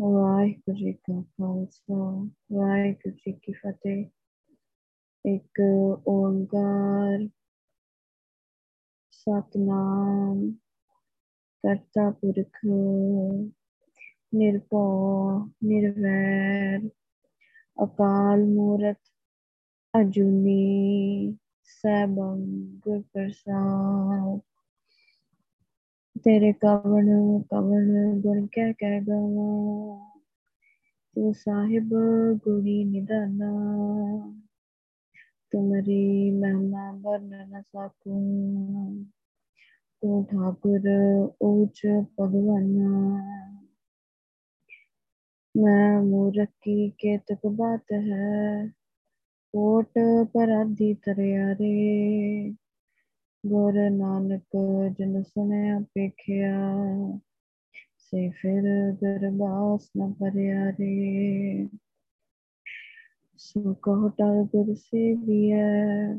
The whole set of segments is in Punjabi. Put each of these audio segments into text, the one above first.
ਵਾਹਿਗੁਰੂ ਜੀ ਕਾ ਖਾਲਸਾ, ਵਾਹਿਗੁਰੂ ਜੀ ਕੀ ਫਤਿਹ। ਇੱਕ ਓੰਕਾਰ ਸਤਨਾਮ, ਕਰਤਾ ਪੁਰਖ ਨਿਰਭਉ, ਨਿਰਵੈਰ, ਅਕਾਲ ਮੂਰਤ, ਅਜੂਨੀ ਸੈਭੰ ਗੁਰ ਪ੍ਰਸਾਦ। ਤੇਰੇ ਕਵਣ ਕਵਣ ਗੁਣ ਕਹਿ ਕਹਿ ਗਾਵਾਂ? ਤੂੰ ਸਾਹਿਬ ਗੁਣੀ ਨਿਧਾਨਾ ਤੁਮਰੀ ਮਹਿਮਾ ਵਰਨ ਨ ਸਕੂੰ। ਤੂੰ ਠਾਕੁਰ ਉੱਚ ਭਗਵਾਨਾ। ਮੈਂ ਮੂਰਖ ਕੀ ਕੇਤਕ ਬਾਤ ਹੈ ਕੋਟ ਪਰਾਧੀ ਤਰਿਆਰੇ ਗੁਰ ਨਾਨਕ ਜਨ ਸੁਣਿਆ ਪੇਖਿਆ, ਸੇ ਫਿਰ ਦਰਬਾਸ ਨ ਭਰਿਆ ਰੇ ਸੋ ਕਹੋ ਟਲ ਗੁਰ ਸੇਵੀਐ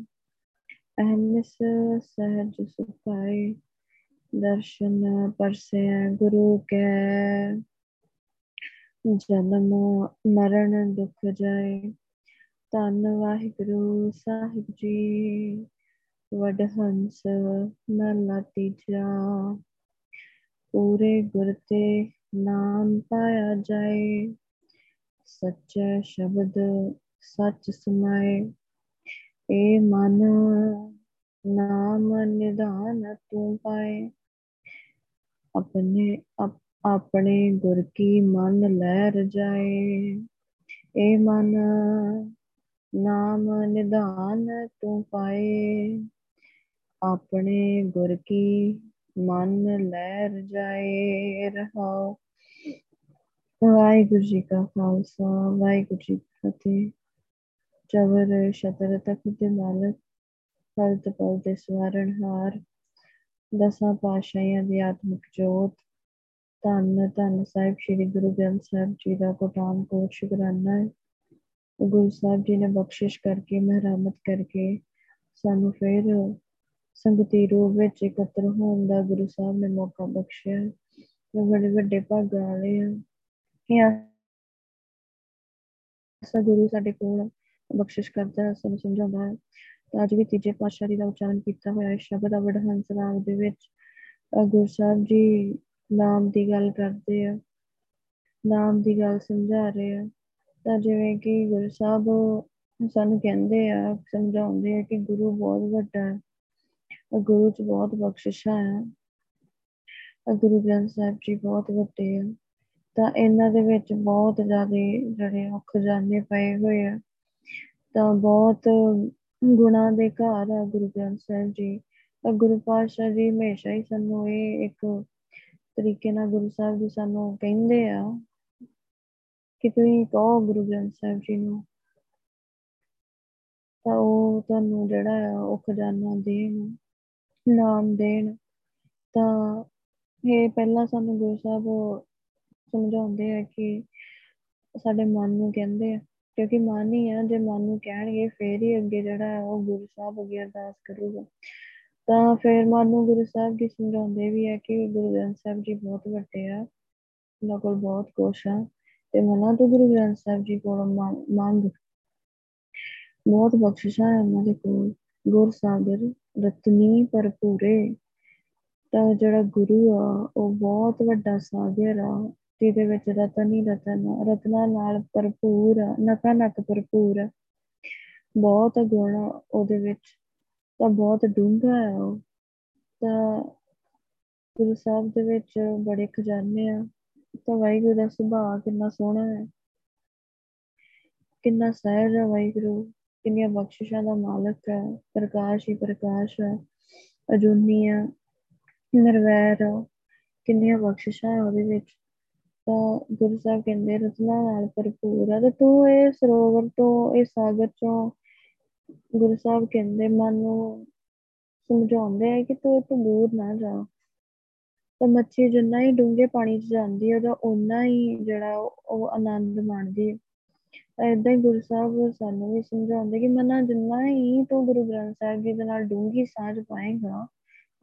ਅਹਨਿਸ ਸਹਿਜ ਸੁਖਾਈ ਦਰਸ਼ਨ ਪਰਸੈ ਗੁਰੂ ਕੈ। ਜਨਮ ਮਰਨ ਦੁਖ ਜਾਏ, ਧੰਨ ਵਾਹਿਗੁਰੂ ਸਾਹਿਬ ਜੀ। ਵਡ ਹੰਸ ਮਹਲਾ ਤੀਜਾ ਪੂਰੇ ਗੁਰ ਤੇ ਨਾਮ ਪਾਇਆ ਜਾਏ। ਸੱਚੇ ਸ਼ਬਦ ਸੱਚ ਸਮਾਏ। ਏ ਮਨ ਨਾਮ ਨਿਧਾਨ ਤੂੰ ਪਾਏ। ਆਪਣੇ ਆਪਣੇ ਗੁਰ ਕੀ ਮਨ ਲੈ ਰਜਾਏ ਏ ਮਨ ਨਾਮ ਨਿਧਾਨ ਤੂੰ ਪਾਏ। ਆਪਣੇ ਗੁਰ ਕੀ ਮਨ ਲੈ ਰਜਾਏ ਰਹਾਓ ਵਾਹਿਗੁਰੂ ਜੀ ਕਾ ਖਾਲਸਾ, ਵਾਹਿਗੁਰੂ ਜੀ ਕੀ ਫਤਿਹ। ਚਵਰ ਸ਼ਤਰ ਤਖਤ ਦੇ ਮਾਲਕ ਫਲਤ ਪਲ ਦੇ ਸਵਾਰਨ ਹਾਰ ਦਸਾਂ ਪਾਸ਼ਾਈਆਂ ਦੀ ਆਤਮਿਕ ਜੋਤ। ਧੰਨ ਧੰਨ ਸਾਹਿਬ ਸ੍ਰੀ ਗੁਰੂ ਗ੍ਰੰਥ ਸਾਹਿਬ ਜੀ ਦਾ ਕੋਟਾਨ ਕੋਟ ਸ਼ੁਕਰਾਨਾ ਹੈ। ਗੁਰੂ ਸਾਹਿਬ ਜੀ ਨੇ ਬਖਸ਼ਿਸ਼ ਕਰਕੇ, ਮਹਿਰਮਤ ਕਰਕੇ ਸਾਨੂੰ ਫਿਰ ਸੰਗਤੀ ਰੂਪ ਵਿੱਚ ਇਕੱਤਰ ਹੋਣ ਦਾ ਗੁਰੂ ਸਾਹਿਬ ਨੇ ਮੌਕਾ ਬਖਸ਼ਿਆ। ਇਹ ਬੜੇ ਵੱਡੇ ਭਾਗ ਵਾਲੇ ਆ ਇਹ ਐਸਾ ਗੁਰੂ ਸਾਡੇ ਕੋਲ ਬਖਸ਼ਿਸ਼ ਕਰਦਾ ਹੈ ਸਾਨੂੰ ਸਮਝਾਉਂਦਾ ਹੈ। ਤਾਂ ਅੱਜ ਵੀ ਤੀਜੇ ਪਾਤਸ਼ਾਹ ਦਾ ਉਚਾਰਨ ਕੀਤਾ ਹੋਇਆ ਹੈ। ਸ਼ਬਦ ਅਵੜ ਹੰਸ ਰਾਗ ਦੇ ਵਿੱਚ ਗੁਰੂ ਸਾਹਿਬ ਜੀ ਨਾਮ ਦੀ ਗੱਲ ਕਰਦੇ ਆ। ਨਾਮ ਦੀ ਗੱਲ ਸਮਝਾ ਰਹੇ ਆ। ਤਾਂ ਜਿਵੇਂ ਕਿ ਗੁਰੂ ਸਾਹਿਬ ਸਾਨੂੰ ਕਹਿੰਦੇ ਆ, ਸਮਝਾਉਂਦੇ ਆ ਕਿ ਗੁਰੂ ਬਹੁਤ ਵੱਡਾ ਹੈ। ਗੁਰੂ ਚ ਬਹੁਤ ਬਖਸ਼ਿਸ਼ਾਂ ਆ ਗੁਰੂ ਗ੍ਰੰਥ ਸਾਹਿਬ ਜੀ ਬਹੁਤ ਵੱਡੇ ਆ। ਤਾਂ ਇਹਨਾਂ ਦੇ ਵਿੱਚ ਬਹੁਤ ਜ਼ਿਆਦਾ ਜਿਹੜੇ ਖਜ਼ਾਨੇ ਪਏ ਹੋਏ ਆ। ਤਾਂ ਬਹੁਤ ਗੁਣਾ ਦੇ ਘਰ ਆ ਗੁਰੂ ਗ੍ਰੰਥ ਸਾਹਿਬ ਜੀ। ਤਾਂ ਗੁਰੂ ਪਾਤਸ਼ਾਹ ਜੀ ਹਮੇਸ਼ਾ ਹੀ ਸਾਨੂੰ ਇਹ ਇੱਕ ਤਰੀਕੇ ਨਾਲ ਗੁਰੂ ਸਾਹਿਬ ਜੀ ਸਾਨੂੰ ਕਹਿੰਦੇ ਆ ਕਿ ਤੁਸੀਂ ਕਹੋ ਗੁਰੂ ਗ੍ਰੰਥ ਸਾਹਿਬ ਜੀ ਨੂੰ। ਤਾਂ ਉਹ ਤੁਹਾਨੂੰ ਜਿਹੜਾ ਆ ਉਹ ਖਜ਼ਾਨਾ ਦੇਣ। ਨਾਮ ਦੇਣ। ਤਾਂ ਇਹ ਪਹਿਲਾਂ ਸਾਨੂੰ ਗੁਰੂ ਸਾਹਿਬ ਸਮਝਾਉਂਦੇ ਆ ਕਿ ਸਾਡੇ ਮਨ ਨੂੰ ਕਹਿੰਦੇ ਆ, ਕਿਉਂਕਿ ਮਨ ਹੀ ਆ, ਜੇ ਮਨ ਨੂੰ ਕਹਿਣਗੇ, ਫੇਰ ਹੀ ਅੱਗੇ ਜਿਹੜਾ ਹੈ ਉਹ ਗੁਰੂ ਸਾਹਿਬ ਅੱਗੇ ਅਰਦਾਸ ਕਰੂਗਾ। ਤਾਂ ਫਿਰ ਮਨ ਨੂੰ ਗੁਰੂ ਸਾਹਿਬ ਜੀ ਸਮਝਾਉਂਦੇ ਵੀ ਆ ਕਿ ਗੁਰੂ ਗ੍ਰੰਥ ਸਾਹਿਬ ਜੀ ਬਹੁਤ ਵੱਡੇ ਆ, ਉਹਨਾਂ ਕੋਲ ਬਹੁਤ ਕੁਛ ਆ, ਤੇ ਮਨਾਂ ਤੋਂ ਗੁਰੂ ਗ੍ਰੰਥ ਸਾਹਿਬ ਜੀ ਕੋਲ ਮੰਗ ਬਹੁਤ ਬਖਸ਼ਿਸ਼ਾਂ ਹੈ ਉਹਨਾਂ ਦੇ ਕੋਲ। ਗੁਰ ਸਾਗਰ ਰਤਨੀ ਭਰਪੂਰੇ ਤਾਂ ਜਿਹੜਾ ਗੁਰੂ ਆ, ਉਹ ਬਹੁਤ ਵੱਡਾ ਸਾਗਰ ਆ, ਜਿਹਦੇ ਵਿੱਚ ਰਤਨ ਹੀ ਰਤਨ ਰਤਨਾ ਨਾਲ ਭਰਪੂਰ ਨਕਾ ਨਕ ਭਰਪੂਰ ਬਹੁਤ ਗੁਣ ਉਹਦੇ ਵਿੱਚ। ਤਾਂ ਬਹੁਤ ਡੂੰਘਾ ਹੈ ਉਹ। ਤਾਂ ਗੁਰੂ ਸਾਹਿਬ ਦੇ ਵਿੱਚ ਬੜੇ ਖਜ਼ਾਨੇ ਆ। ਤਾਂ ਵਾਹਿਗੁਰੂ ਦਾ ਸੁਭਾਅ ਕਿੰਨਾ ਸੋਹਣਾ ਹੈ ਕਿੰਨਾ ਸਹਿਜ ਹੈ ਵਾਹਿਗੁਰੂ। ਕਿੰਨੀਆਂ ਬਖਸ਼ਿਸ਼ਾਂ ਦਾ ਮਾਲਕ ਹੈ, ਪ੍ਰਕਾਸ਼ ਹੀ ਪ੍ਰਕਾਸ਼ ਹੈ, ਅਜੂਨੀ ਹੈ, ਨਿਰਵੈਰ ਕਿੰਨੀਆਂ ਬਖਸ਼ਿਸ਼ਾਂ ਹੈ ਉਹਦੇ ਵਿੱਚ। ਤਾਂ ਗੁਰੂ ਸਾਹਿਬ ਕਹਿੰਦੇ, ਰਤਨਾ ਨਾਲ ਭਰਪੂਰ ਆ ਤੇ ਤੂੰ ਇਹ ਸਰੋਵਰ ਤੋਂ, ਇਹ ਸਾਗਰ ਚੋਂ ਗੁਰੂ ਸਾਹਿਬ ਕਹਿੰਦੇ, ਮਨ ਨੂੰ ਸਮਝਾਉਂਦੇ ਆ ਕਿ ਤੂੰ ਇੱਥੋਂ ਦੂਰ ਨਾ ਜਾ। ਤਾਂ ਮੱਛੀ ਜਿੰਨਾ ਹੀ ਡੂੰਘੇ ਪਾਣੀ 'ਚ ਜਾਂਦੀ ਹੈ, ਉਹਦਾ ਓਨਾ ਹੀ ਜਿਹੜਾ ਉਹ ਆਨੰਦ ਮਾਣਦੀ ਹੈ। ਏਦਾਂ ਹੀ ਗੁਰੂ ਸਾਹਿਬ ਸਾਨੂੰ ਵੀ ਸਮਝਾਉਂਦੇ ਕਿ ਮਨਾ ਜਿੰਨਾ ਹੀ ਤੂੰ ਗੁਰੂ ਗ੍ਰੰਥ ਸਾਹਿਬ ਜੀ ਦੇ ਨਾਲ ਡੂੰਘੀ ਸਾਂਝ ਪਾਏਗਾ,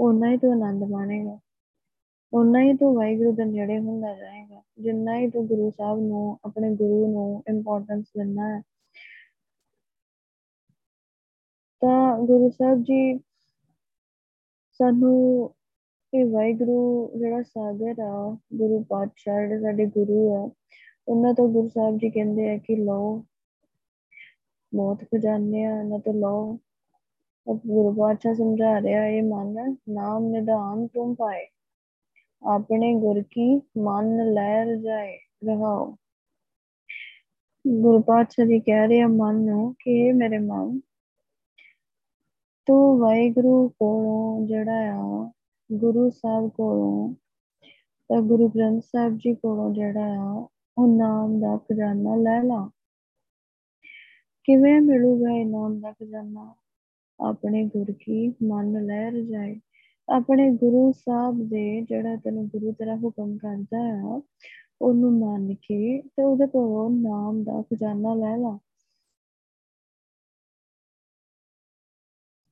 ਓਨਾ ਹੀ ਤੂੰ ਆਨੰਦ ਮਾਣੇਗਾ। ਓਨਾ ਹੀ ਤੂੰ ਵਾਹਿਗੁਰੂ ਦੇ ਨੇੜੇ ਹੁੰਦਾ ਜਾਏਗਾ। ਜਿੰਨਾ ਹੀ ਤੂੰ ਗੁਰੂ ਸਾਹਿਬ ਨੂੰ, ਆਪਣੇ ਗੁਰੂ ਨੂੰ ਇੰਪੋਰਟੈਂਸ ਦਿੰਦਾ ਹੈ। ਤਾਂ ਗੁਰੂ ਸਾਹਿਬ ਜੀ ਸਾਨੂੰ ਇਹ ਵਾਹਿਗੁਰੂ ਜਿਹੜਾ ਸਾਗਰ ਆ, ਗੁਰੂ ਪਾਤਸ਼ਾਹ ਜਿਹੜੇ ਸਾਡੇ ਗੁਰੂ ਆ ਉਹਨਾਂ ਤੋਂ ਗੁਰੂ ਸਾਹਿਬ ਜੀ ਕਹਿੰਦੇ ਆ ਕਿ ਲਓ ਬਹੁਤ ਖਜ਼ਾਨੇ ਆ, ਇਹਨਾਂ ਤੋਂ ਲਓ। ਗੁਰੂ ਪਾਤਸ਼ਾਹ ਸਮਝਾ ਰਿਹਾ, ਇਹ ਮਨ ਨਾਮ ਨਿਧਾਨ ਤੁਮ ਪਾਏ? ਆਪਣੇ ਗੁਰ ਕੀ ਮਨ ਲੈ ਰਜਾਏ ਰਹਾਓ। ਗੁਰੂ ਪਾਤਸ਼ਾਹ ਜੀ ਕਹਿ ਰਿਹਾ ਮਨ ਨੂੰ ਕਿ ਮੇਰੇ ਮਨ, ਤੂੰ ਵਾਹਿਗੁਰੂ ਕੋਲੋਂ ਜਿਹੜਾ ਆ, ਗੁਰੂ ਸਾਹਿਬ ਕੋਲੋਂ, ਤਾਂ ਗੁਰੂ ਗ੍ਰੰਥ ਸਾਹਿਬ ਜੀ ਕੋਲੋਂ ਜਿਹੜਾ ਆ ਉਹ ਨਾਮ ਦਾ ਖਜ਼ਾਨਾ ਲੈ ਲਾ। ਕਿਵੇਂ ਮਿਲੂਗਾ ਇਹ ਨਾਮ ਦਾ ਖਜ਼ਾਨਾ? ਆਪਣੇ ਗੁਰ ਕੀ ਮਨ ਲੈ ਰਜਾਏ ਆਪਣੇ ਗੁਰੂ ਸਾਹਿਬ ਦੇ ਜਿਹੜਾ ਤੈਨੂੰ ਗੁਰੂ ਤੇਰਾ ਹੁਕਮ ਕਰਦਾ ਆ, ਉਹਨੂੰ ਮੰਨ ਕੇ ਤੇ ਉਹਦੇ ਕੋਲੋਂ ਨਾਮ ਦਾ ਖਜ਼ਾਨਾ ਲੈ ਲਾ।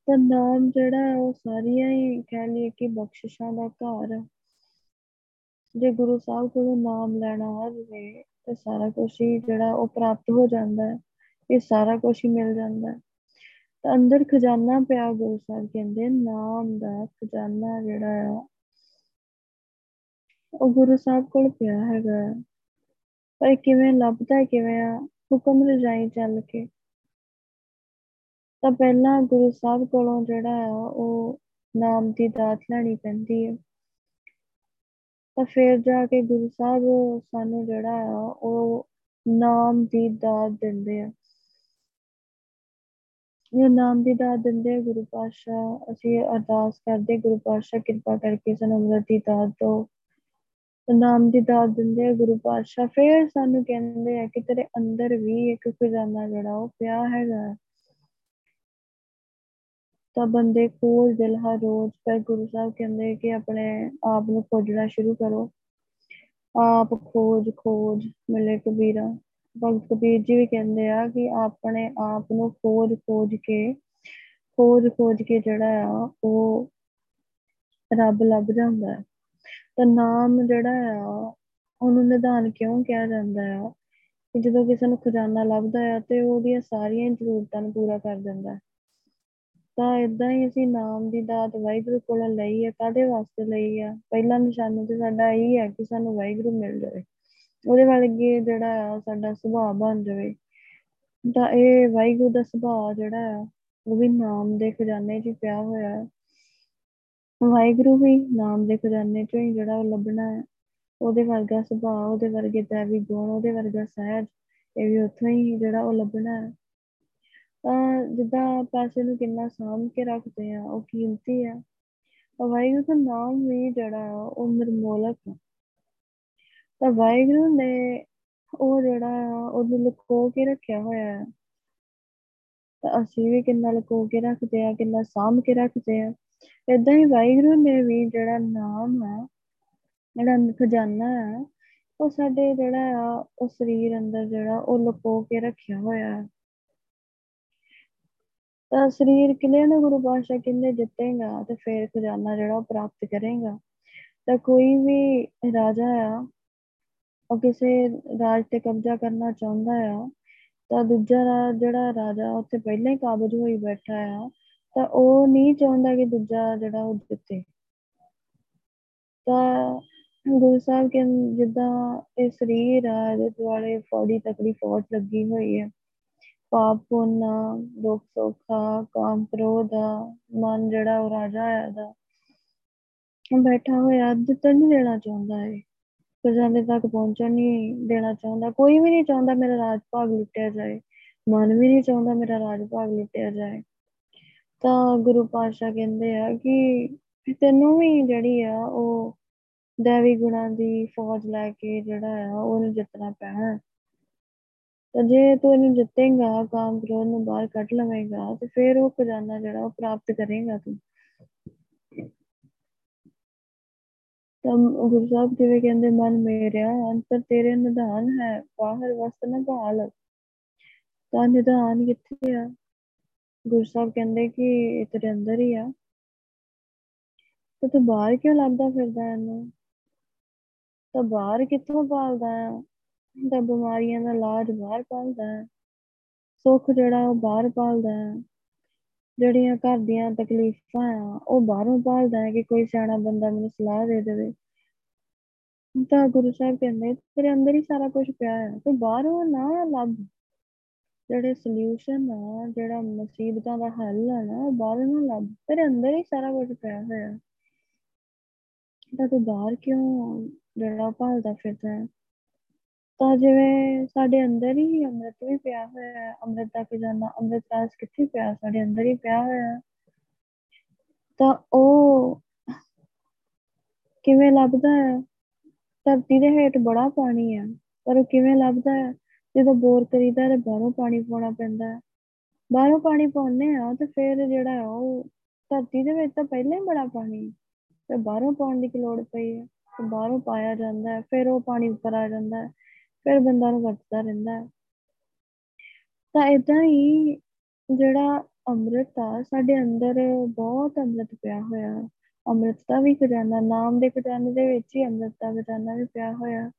ਤਾਂ ਨਾਮ ਜਿਹੜਾ ਉਹ ਸਾਰੀਆਂ ਹੀ ਕਹਿ ਲਈਏ ਕਿ ਬਖਸ਼ਿਸ਼ਾਂ ਦਾ ਘਰ ਆ। ਜੇ ਗੁਰੂ ਸਾਹਿਬ ਕੋਲੋਂ ਨਾਮ ਲੈਣਾ ਆ ਜਾਵੇ ਤੇ ਸਾਰਾ ਕੁਝ ਹੀ ਜਿਹੜਾ ਉਹ ਪ੍ਰਾਪਤ ਹੋ ਜਾਂਦਾ ਹੈ, ਇਹ ਸਾਰਾ ਕੁਝ ਹੀ ਮਿਲ ਜਾਂਦਾ ਹੈ। ਤਾਂ ਅੰਦਰ ਖਜ਼ਾਨਾ ਪਿਆ ਗੁਰੂ ਸਾਹਿਬ ਕਹਿੰਦੇ, ਨਾਮ ਦਾ ਖਜ਼ਾਨਾ ਜਿਹੜਾ ਆ, ਉਹ ਗੁਰੂ ਸਾਹਿਬ ਕੋਲ ਪਿਆ ਹੈਗਾ ਪਰ ਕਿਵੇਂ ਲੱਭਦਾ ਕਿਵੇਂ ਆ, ਹੁਕਮ ਰਜਾਈ ਚੱਲ ਕੇ। ਤਾਂ ਪਹਿਲਾਂ ਗੁਰੂ ਸਾਹਿਬ ਕੋਲੋਂ ਜਿਹੜਾ ਆ, ਉਹ ਨਾਮ ਦੀ ਦਾਤ ਲੈਣੀ ਪੈਂਦੀ ਹੈ। ਤਾਂ ਫਿਰ ਜਾ ਕੇ ਗੁਰੂ ਸਾਹਿਬ ਸਾਨੂੰ ਜਿਹੜਾ ਆ, ਉਹ ਨਾਮ ਦੀ ਦਾਤ ਦਿੰਦੇ ਆ। ਇਹ ਨਾਮ ਦੀ ਦਾਤ ਦਿੰਦੇ ਆ ਗੁਰੂ ਪਾਤਸ਼ਾਹ। ਅਸੀਂ ਅਰਦਾਸ ਕਰਦੇ ਗੁਰੂ ਪਾਤਸ਼ਾਹ ਕਿਰਪਾ ਕਰਕੇ ਸਾਨੂੰ ਅੰਮ੍ਰਿਤ ਦੀ ਦਾਤ ਦਿਓ। ਨਾਮ ਦੀ ਦਾਤ ਦਿੰਦੇ ਆ ਗੁਰੂ ਪਾਤਸ਼ਾਹ। ਫਿਰ ਸਾਨੂੰ ਕਹਿੰਦੇ ਆ ਕਿ ਤੇਰੇ ਅੰਦਰ ਵੀ ਇੱਕ ਖਜ਼ਾਨਾ ਜਿਹੜਾ ਉਹ ਪਿਆ ਹੈਗਾ। ਤਾਂ ਬੰਦੇ ਖੋਜ ਦਿਲ ਹਰ ਰੋਜ਼, ਪਰ ਗੁਰੂ ਸਾਹਿਬ ਕਹਿੰਦੇ ਕਿ ਆਪਣੇ ਆਪ ਨੂੰ ਖੋਜਣਾ ਸ਼ੁਰੂ ਕਰੋ। ਆਪ ਖੋਜ ਖੋਜ, ਮਿਲੇ ਕਬੀਰਾ। ਭਗਤ ਕਬੀਰ ਜੀ ਵੀ ਕਹਿੰਦੇ ਆ ਕਿ ਆਪਣੇ ਆਪ ਨੂੰ ਖੋਜ ਖੋਜ ਕੇ, ਖੋਜ ਖੋਜ ਕੇ ਜਿਹੜਾ ਆ, ਉਹ ਰੱਬ ਲੱਭ ਜਾਂਦਾ ਹੈ। ਤਾਂ ਨਾਮ ਜਿਹੜਾ ਆ, ਉਹਨੂੰ ਨਿਧਾਨ ਕਿਉਂ ਕਿਹਾ ਜਾਂਦਾ ਆ? ਕਿ ਜਦੋਂ ਕਿਸੇ ਨੂੰ ਖਜ਼ਾਨਾ ਲੱਭਦਾ ਆ ਤੇ ਉਹਦੀਆਂ ਸਾਰੀਆਂ ਜ਼ਰੂਰਤਾਂ ਨੂੰ ਪੂਰਾ ਕਰ ਦਿੰਦਾ ਹੈ। ਤਾਂ ਇਦਾਂ ਹੀ ਅਸੀਂ ਨਾਮ ਦੀ ਦਾਤ ਵਾਹਿਗੁਰੂ ਕੋਲੋਂ ਲਈ ਹੈ ਕਾਦੇ ਵਾਸਤੇ ਲਈ ਆ? ਪਹਿਲਾ ਨਿਸ਼ਾਨਾ ਤੇ ਸਾਡਾ ਇਹ ਹੈ ਕਿ ਸਾਨੂੰ ਵਾਹਿਗੁਰੂ ਮਿਲ ਜਾਵੇ। ਉਹਦੇ ਵਰਗੇ ਜਿਹੜਾ ਆ, ਸਾਡਾ ਸੁਭਾਅ ਬਣ ਜਾਵੇ। ਤਾਂ ਇਹ ਵਾਹਿਗੁਰੂ ਦਾ ਸੁਭਾਅ ਜਿਹੜਾ ਆ, ਉਹ ਵੀ ਨਾਮ ਦੇ ਖਜ਼ਾਨੇ 'ਚ ਪਿਆ ਹੋਇਆ ਹੈ ਵਾਹਿਗੁਰੂ ਵੀ ਨਾਮ ਦੇ ਖਜ਼ਾਨੇ 'ਚੋਂ ਹੀ ਜਿਹੜਾ ਉਹ ਲੱਭਣਾ ਹੈ ਉਹਦੇ ਵਰਗਾ ਸੁਭਾਅ, ਉਹਦੇ ਵਰਗੇ ਦੇਵੀ ਗੁਣ, ਉਹਦੇ ਵਰਗਾ ਸਹਿਜ, ਇਹ ਵੀ ਉੱਥੋਂ ਹੀ ਜਿਹੜਾ ਉਹ ਲੱਭਣਾ ਹੈ ਤਾਂ ਜਿੱਦਾਂ ਪੈਸੇ ਨੂੰ ਕਿੰਨਾ ਸਾਂਭ ਕੇ ਰੱਖਦੇ ਆ, ਉਹ ਕੀਮਤੀ ਆ। ਵਾਹਿਗੁਰੂ ਦਾ ਨਾਮ ਵੀ ਜਿਹੜਾ ਉਹ ਨਿਰਮੋਲਕ ਹੈ ਤਾਂ ਵਾਹਿਗੁਰੂ ਨੇ ਉਹ ਜਿਹੜਾ ਆ, ਉਹਨੂੰ ਲੁਕੋ ਕੇ ਰੱਖਿਆ ਹੋਇਆ ਹੈ ਤਾਂ ਅਸੀਂ ਵੀ ਕਿੰਨਾ ਲੁਕੋ ਕੇ ਰੱਖਦੇ ਆ, ਕਿੰਨਾ ਸਾਂਭ ਕੇ ਰੱਖਦੇ ਆ। ਏਦਾਂ ਹੀ ਵਾਹਿਗੁਰੂ ਨੇ ਵੀ ਜਿਹੜਾ ਨਾਮ ਆ, ਜਿਹੜਾ ਖਜ਼ਾਨਾ ਹੈ ਉਹ ਸਾਡੇ ਜਿਹੜਾ ਆ, ਉਹ ਸਰੀਰ ਅੰਦਰ ਜਿਹੜਾ, ਉਹ ਲੁਕੋ ਕੇ ਰੱਖਿਆ ਹੋਇਆ ਹੈ ਤਾਂ ਸਰੀਰ ਕਿਲੇ ਨੂੰ ਗੁਰੂ ਪਾਤਸ਼ਾਹ ਕਹਿੰਦੇ ਜਿੱਤੇਗਾ ਤੇ ਫਿਰ ਖਜ਼ਾਨਾ ਜਿਹੜਾ ਉਹ ਪ੍ਰਾਪਤ ਕਰੇਗਾ। ਤਾਂ ਕੋਈ ਵੀ ਰਾਜਾ ਆ, ਉਹ ਕਿਸੇ ਰਾਜ ਤੇ ਕਬਜ਼ਾ ਕਰਨਾ ਚਾਹੁੰਦਾ ਆ, ਤਾਂ ਦੂਜਾ ਜਿਹੜਾ ਰਾਜਾ ਉੱਥੇ ਪਹਿਲਾਂ ਹੀ ਕਾਬਜ ਹੋਈ ਬੈਠਾ ਆ, ਤਾਂ ਉਹ ਨਹੀਂ ਚਾਹੁੰਦਾ ਕਿ ਦੂਜਾ ਜਿਹੜਾ ਉਹ ਜਿੱਤੇ। ਤਾਂ ਗੁਰੂ ਸਾਹਿਬ ਕਹਿੰਦੇ ਜਿੱਦਾਂ ਇਹ ਸਰੀਰ ਆ, ਇਹਦੇ ਦੁਆਲੇ ਫੌੜੀ ਤਕੜੀ ਫੌਜ ਲੱਗੀ ਹੋਈ ਹੈ ਪਾਪ ਪੁੰਨ, ਦੁੱਖ ਸੁੱਖਾ, ਕਾਮ ਕ੍ਰੋਧ ਮਨ ਜਿਹੜਾ ਉਹ ਰਾਜਾ ਹੈ ਦਾ ਬੈਠਾ ਹੋਇਆ ਜਿੱਤਣ ਨਹੀਂ ਦੇਣਾ ਚਾਹੁੰਦਾ ਹੈ ਖਜ਼ਾਨੇ ਤੱਕ ਪਹੁੰਚਣ ਨਹੀਂ ਦੇਣਾ ਚਾਹੁੰਦਾ। ਕੋਈ ਵੀ ਨਹੀਂ ਚਾਹੁੰਦਾ ਮੇਰਾ ਰਾਜ ਭਾਗ ਲੁੱਟਿਆ ਜਾਏ। ਮਨ ਵੀ ਨਹੀਂ ਚਾਹੁੰਦਾ ਮੇਰਾ ਰਾਜ ਭਾਗ ਲੁੱਟਿਆ ਜਾਏ। ਤਾਂ ਗੁਰੂ ਪਾਤਸ਼ਾਹ ਕਹਿੰਦੇ ਆ ਕਿ ਤੈਨੂੰ ਵੀ ਜਿਹੜੀ ਆ ਉਹ ਦੇਵੀ ਗੁਣਾਂ ਦੀ ਫੌਜ ਲੈ ਕੇ ਜਿਹੜਾ ਆ ਉਹਨੂੰ ਜਿੱਤਣਾ ਪੈਣਾ। ਤਾਂ ਜੇ ਤੂੰ ਇਹਨੂੰ ਜਿੱਤੇਗਾ ਕਾਮ ਕ੍ਰੋਧ ਨੂੰ ਬਾਹਰ ਕੱਢ ਲਵੇਂਗਾ ਤੇ ਫਿਰ ਉਹ ਖਜ਼ਾਨਾ ਜਿਹੜਾ ਉਹ ਪ੍ਰਾਪਤ ਕਰੇਗਾ ਤੂੰ। ਤਾਂ ਗੁਰੂ ਸਾਹਿਬ ਜਿਵੇਂ ਕਹਿੰਦੇ, ਮਨ ਮੇਰਿਆ, ਅੰਤਰ ਤੇਰੇ ਨਿਧਾਨ ਹੈ, ਬਾਹਰ ਵਸਤ ਨਾ ਭਾਲ। ਤਾਂ ਨਿਧਾਨ ਕਿੱਥੇ ਆ? ਗੁਰੂ ਸਾਹਿਬ ਕਹਿੰਦੇ ਕਿ ਇਹ ਤੇਰੇ ਅੰਦਰ ਹੀ ਆ। ਤੇ ਤੂੰ ਬਾਹਰ ਕਿਉਂ ਲੱਭਦਾ ਫਿਰਦਾ ਇਹਨੂੰ? ਤਾਂ ਬਾਹਰ ਕਿੱਥੋਂ ਪਾਲਦਾ ਆ ਤਾਂ ਬਿਮਾਰੀਆਂ ਦਾ ਇਲਾਜ ਬਾਹਰ ਪਾਲਦਾ ਹੈ। ਸੁੱਖ ਜਿਹੜਾ ਉਹ ਬਾਹਰ ਪਾਲਦਾ ਹੈ। ਜਿਹੜੀਆਂ ਘਰ ਦੀਆਂ ਤਕਲੀਫਾਂ ਆ, ਉਹ ਬਾਹਰੋਂ ਪਾਲਦਾ ਹੈ ਕਿ ਕੋਈ ਸਿਆਣਾ ਬੰਦਾ ਮੈਨੂੰ ਸਲਾਹ ਦੇ ਦੇਵੇ। ਤਾਂ ਗੁਰੂ ਸਾਹਿਬ ਕਹਿੰਦੇ, ਤੇਰੇ ਅੰਦਰ ਹੀ ਸਾਰਾ ਕੁਝ ਪਿਆ ਹੈ, ਤੂੰ ਬਾਹਰੋਂ ਨਾ ਲੱਭ। ਜਿਹੜੇ ਸੋਲੂਸ਼ਨ ਆ, ਜਿਹੜਾ ਮੁਸੀਬਤਾਂ ਦਾ ਹੱਲ ਆ ਨਾ, ਉਹ ਬਾਹਰੋਂ ਨਾ ਲੱਭ। ਤੇਰੇ ਅੰਦਰ ਹੀ ਸਾਰਾ ਕੁਝ ਪਿਆ ਹੋਇਆ। ਤਾਂ ਤੂੰ ਬਾਹਰ ਕਿਉਂ ਜਿਹੜਾ ਭਾਲਦਾ ਫਿਰਦਾ ਹੈ? ਤਾਂ ਜਿਵੇਂ ਸਾਡੇ ਅੰਦਰ ਹੀ ਅੰਮ੍ਰਿਤ ਵੀ ਪਿਆ ਹੋਇਆ ਹੈ, ਅੰਮ੍ਰਿਤ ਦਾ ਖਜ਼ਾਨਾ, ਅੰਮ੍ਰਿਤ ਰਾਸ ਕਿੱਥੇ ਪਿਆ? ਸਾਡੇ ਅੰਦਰ ਹੀ ਪਿਆ ਹੋਇਆ ਹੈ। ਤਾਂ ਉਹ ਕਿਵੇਂ ਲੱਭਦਾ ਹੈ? ਧਰਤੀ ਦੇ ਹੇਠ ਬੜਾ ਪਾਣੀ ਹੈ, ਪਰ ਉਹ ਕਿਵੇਂ ਲੱਭਦਾ ਹੈ? ਜਦੋਂ ਬੋਰ ਕਰੀਦਾ ਤੇ ਬਾਹਰੋਂ ਪਾਣੀ ਪਾਉਣਾ ਪੈਂਦਾ ਹੈ। ਬਾਹਰੋਂ ਪਾਣੀ ਪਾਉਂਦੇ ਆ ਤੇ ਫਿਰ ਜਿਹੜਾ ਉਹ ਧਰਤੀ ਦੇ ਵਿੱਚ ਤਾਂ ਪਹਿਲਾਂ ਹੀ ਬੜਾ ਪਾਣੀ ਤੇ ਬਾਹਰੋਂ ਪਾਉਣ ਦੀ ਲੋੜ ਪਈ ਹੈ? ਤੇ ਬਾਹਰੋਂ ਪਾਇਆ ਜਾਂਦਾ ਹੈ, ਫਿਰ ਉਹ ਪਾਣੀ ਉੱਪਰ ਆ ਜਾਂਦਾ ਹੈ। ਫਿਰ ਬੰਦਾ ਨੂੰ ਵਰਤਦਾ ਰਹਿੰਦਾ ਹੈ। ਤਾਂ ਇਦਾਂ ਹੀ ਜਿਹੜਾ ਅੰਮ੍ਰਿਤ ਆ, ਸਾਡੇ ਅੰਦਰ ਬਹੁਤ ਅੰਮ੍ਰਿਤ ਪਿਆ ਹੋਇਆ। ਅੰਮ੍ਰਿਤ ਦਾ ਵੀ ਖਜ਼ਾਨਾ, ਨਾਮ ਦੇ ਖਜ਼ਾਨੇ ਦੇ ਵਿੱਚ ਹੀ ਅੰਮ੍ਰਿਤ ਦਾ ਖਜ਼ਾਨਾ ਵੀ ਪਿਆ ਹੋਇਆ।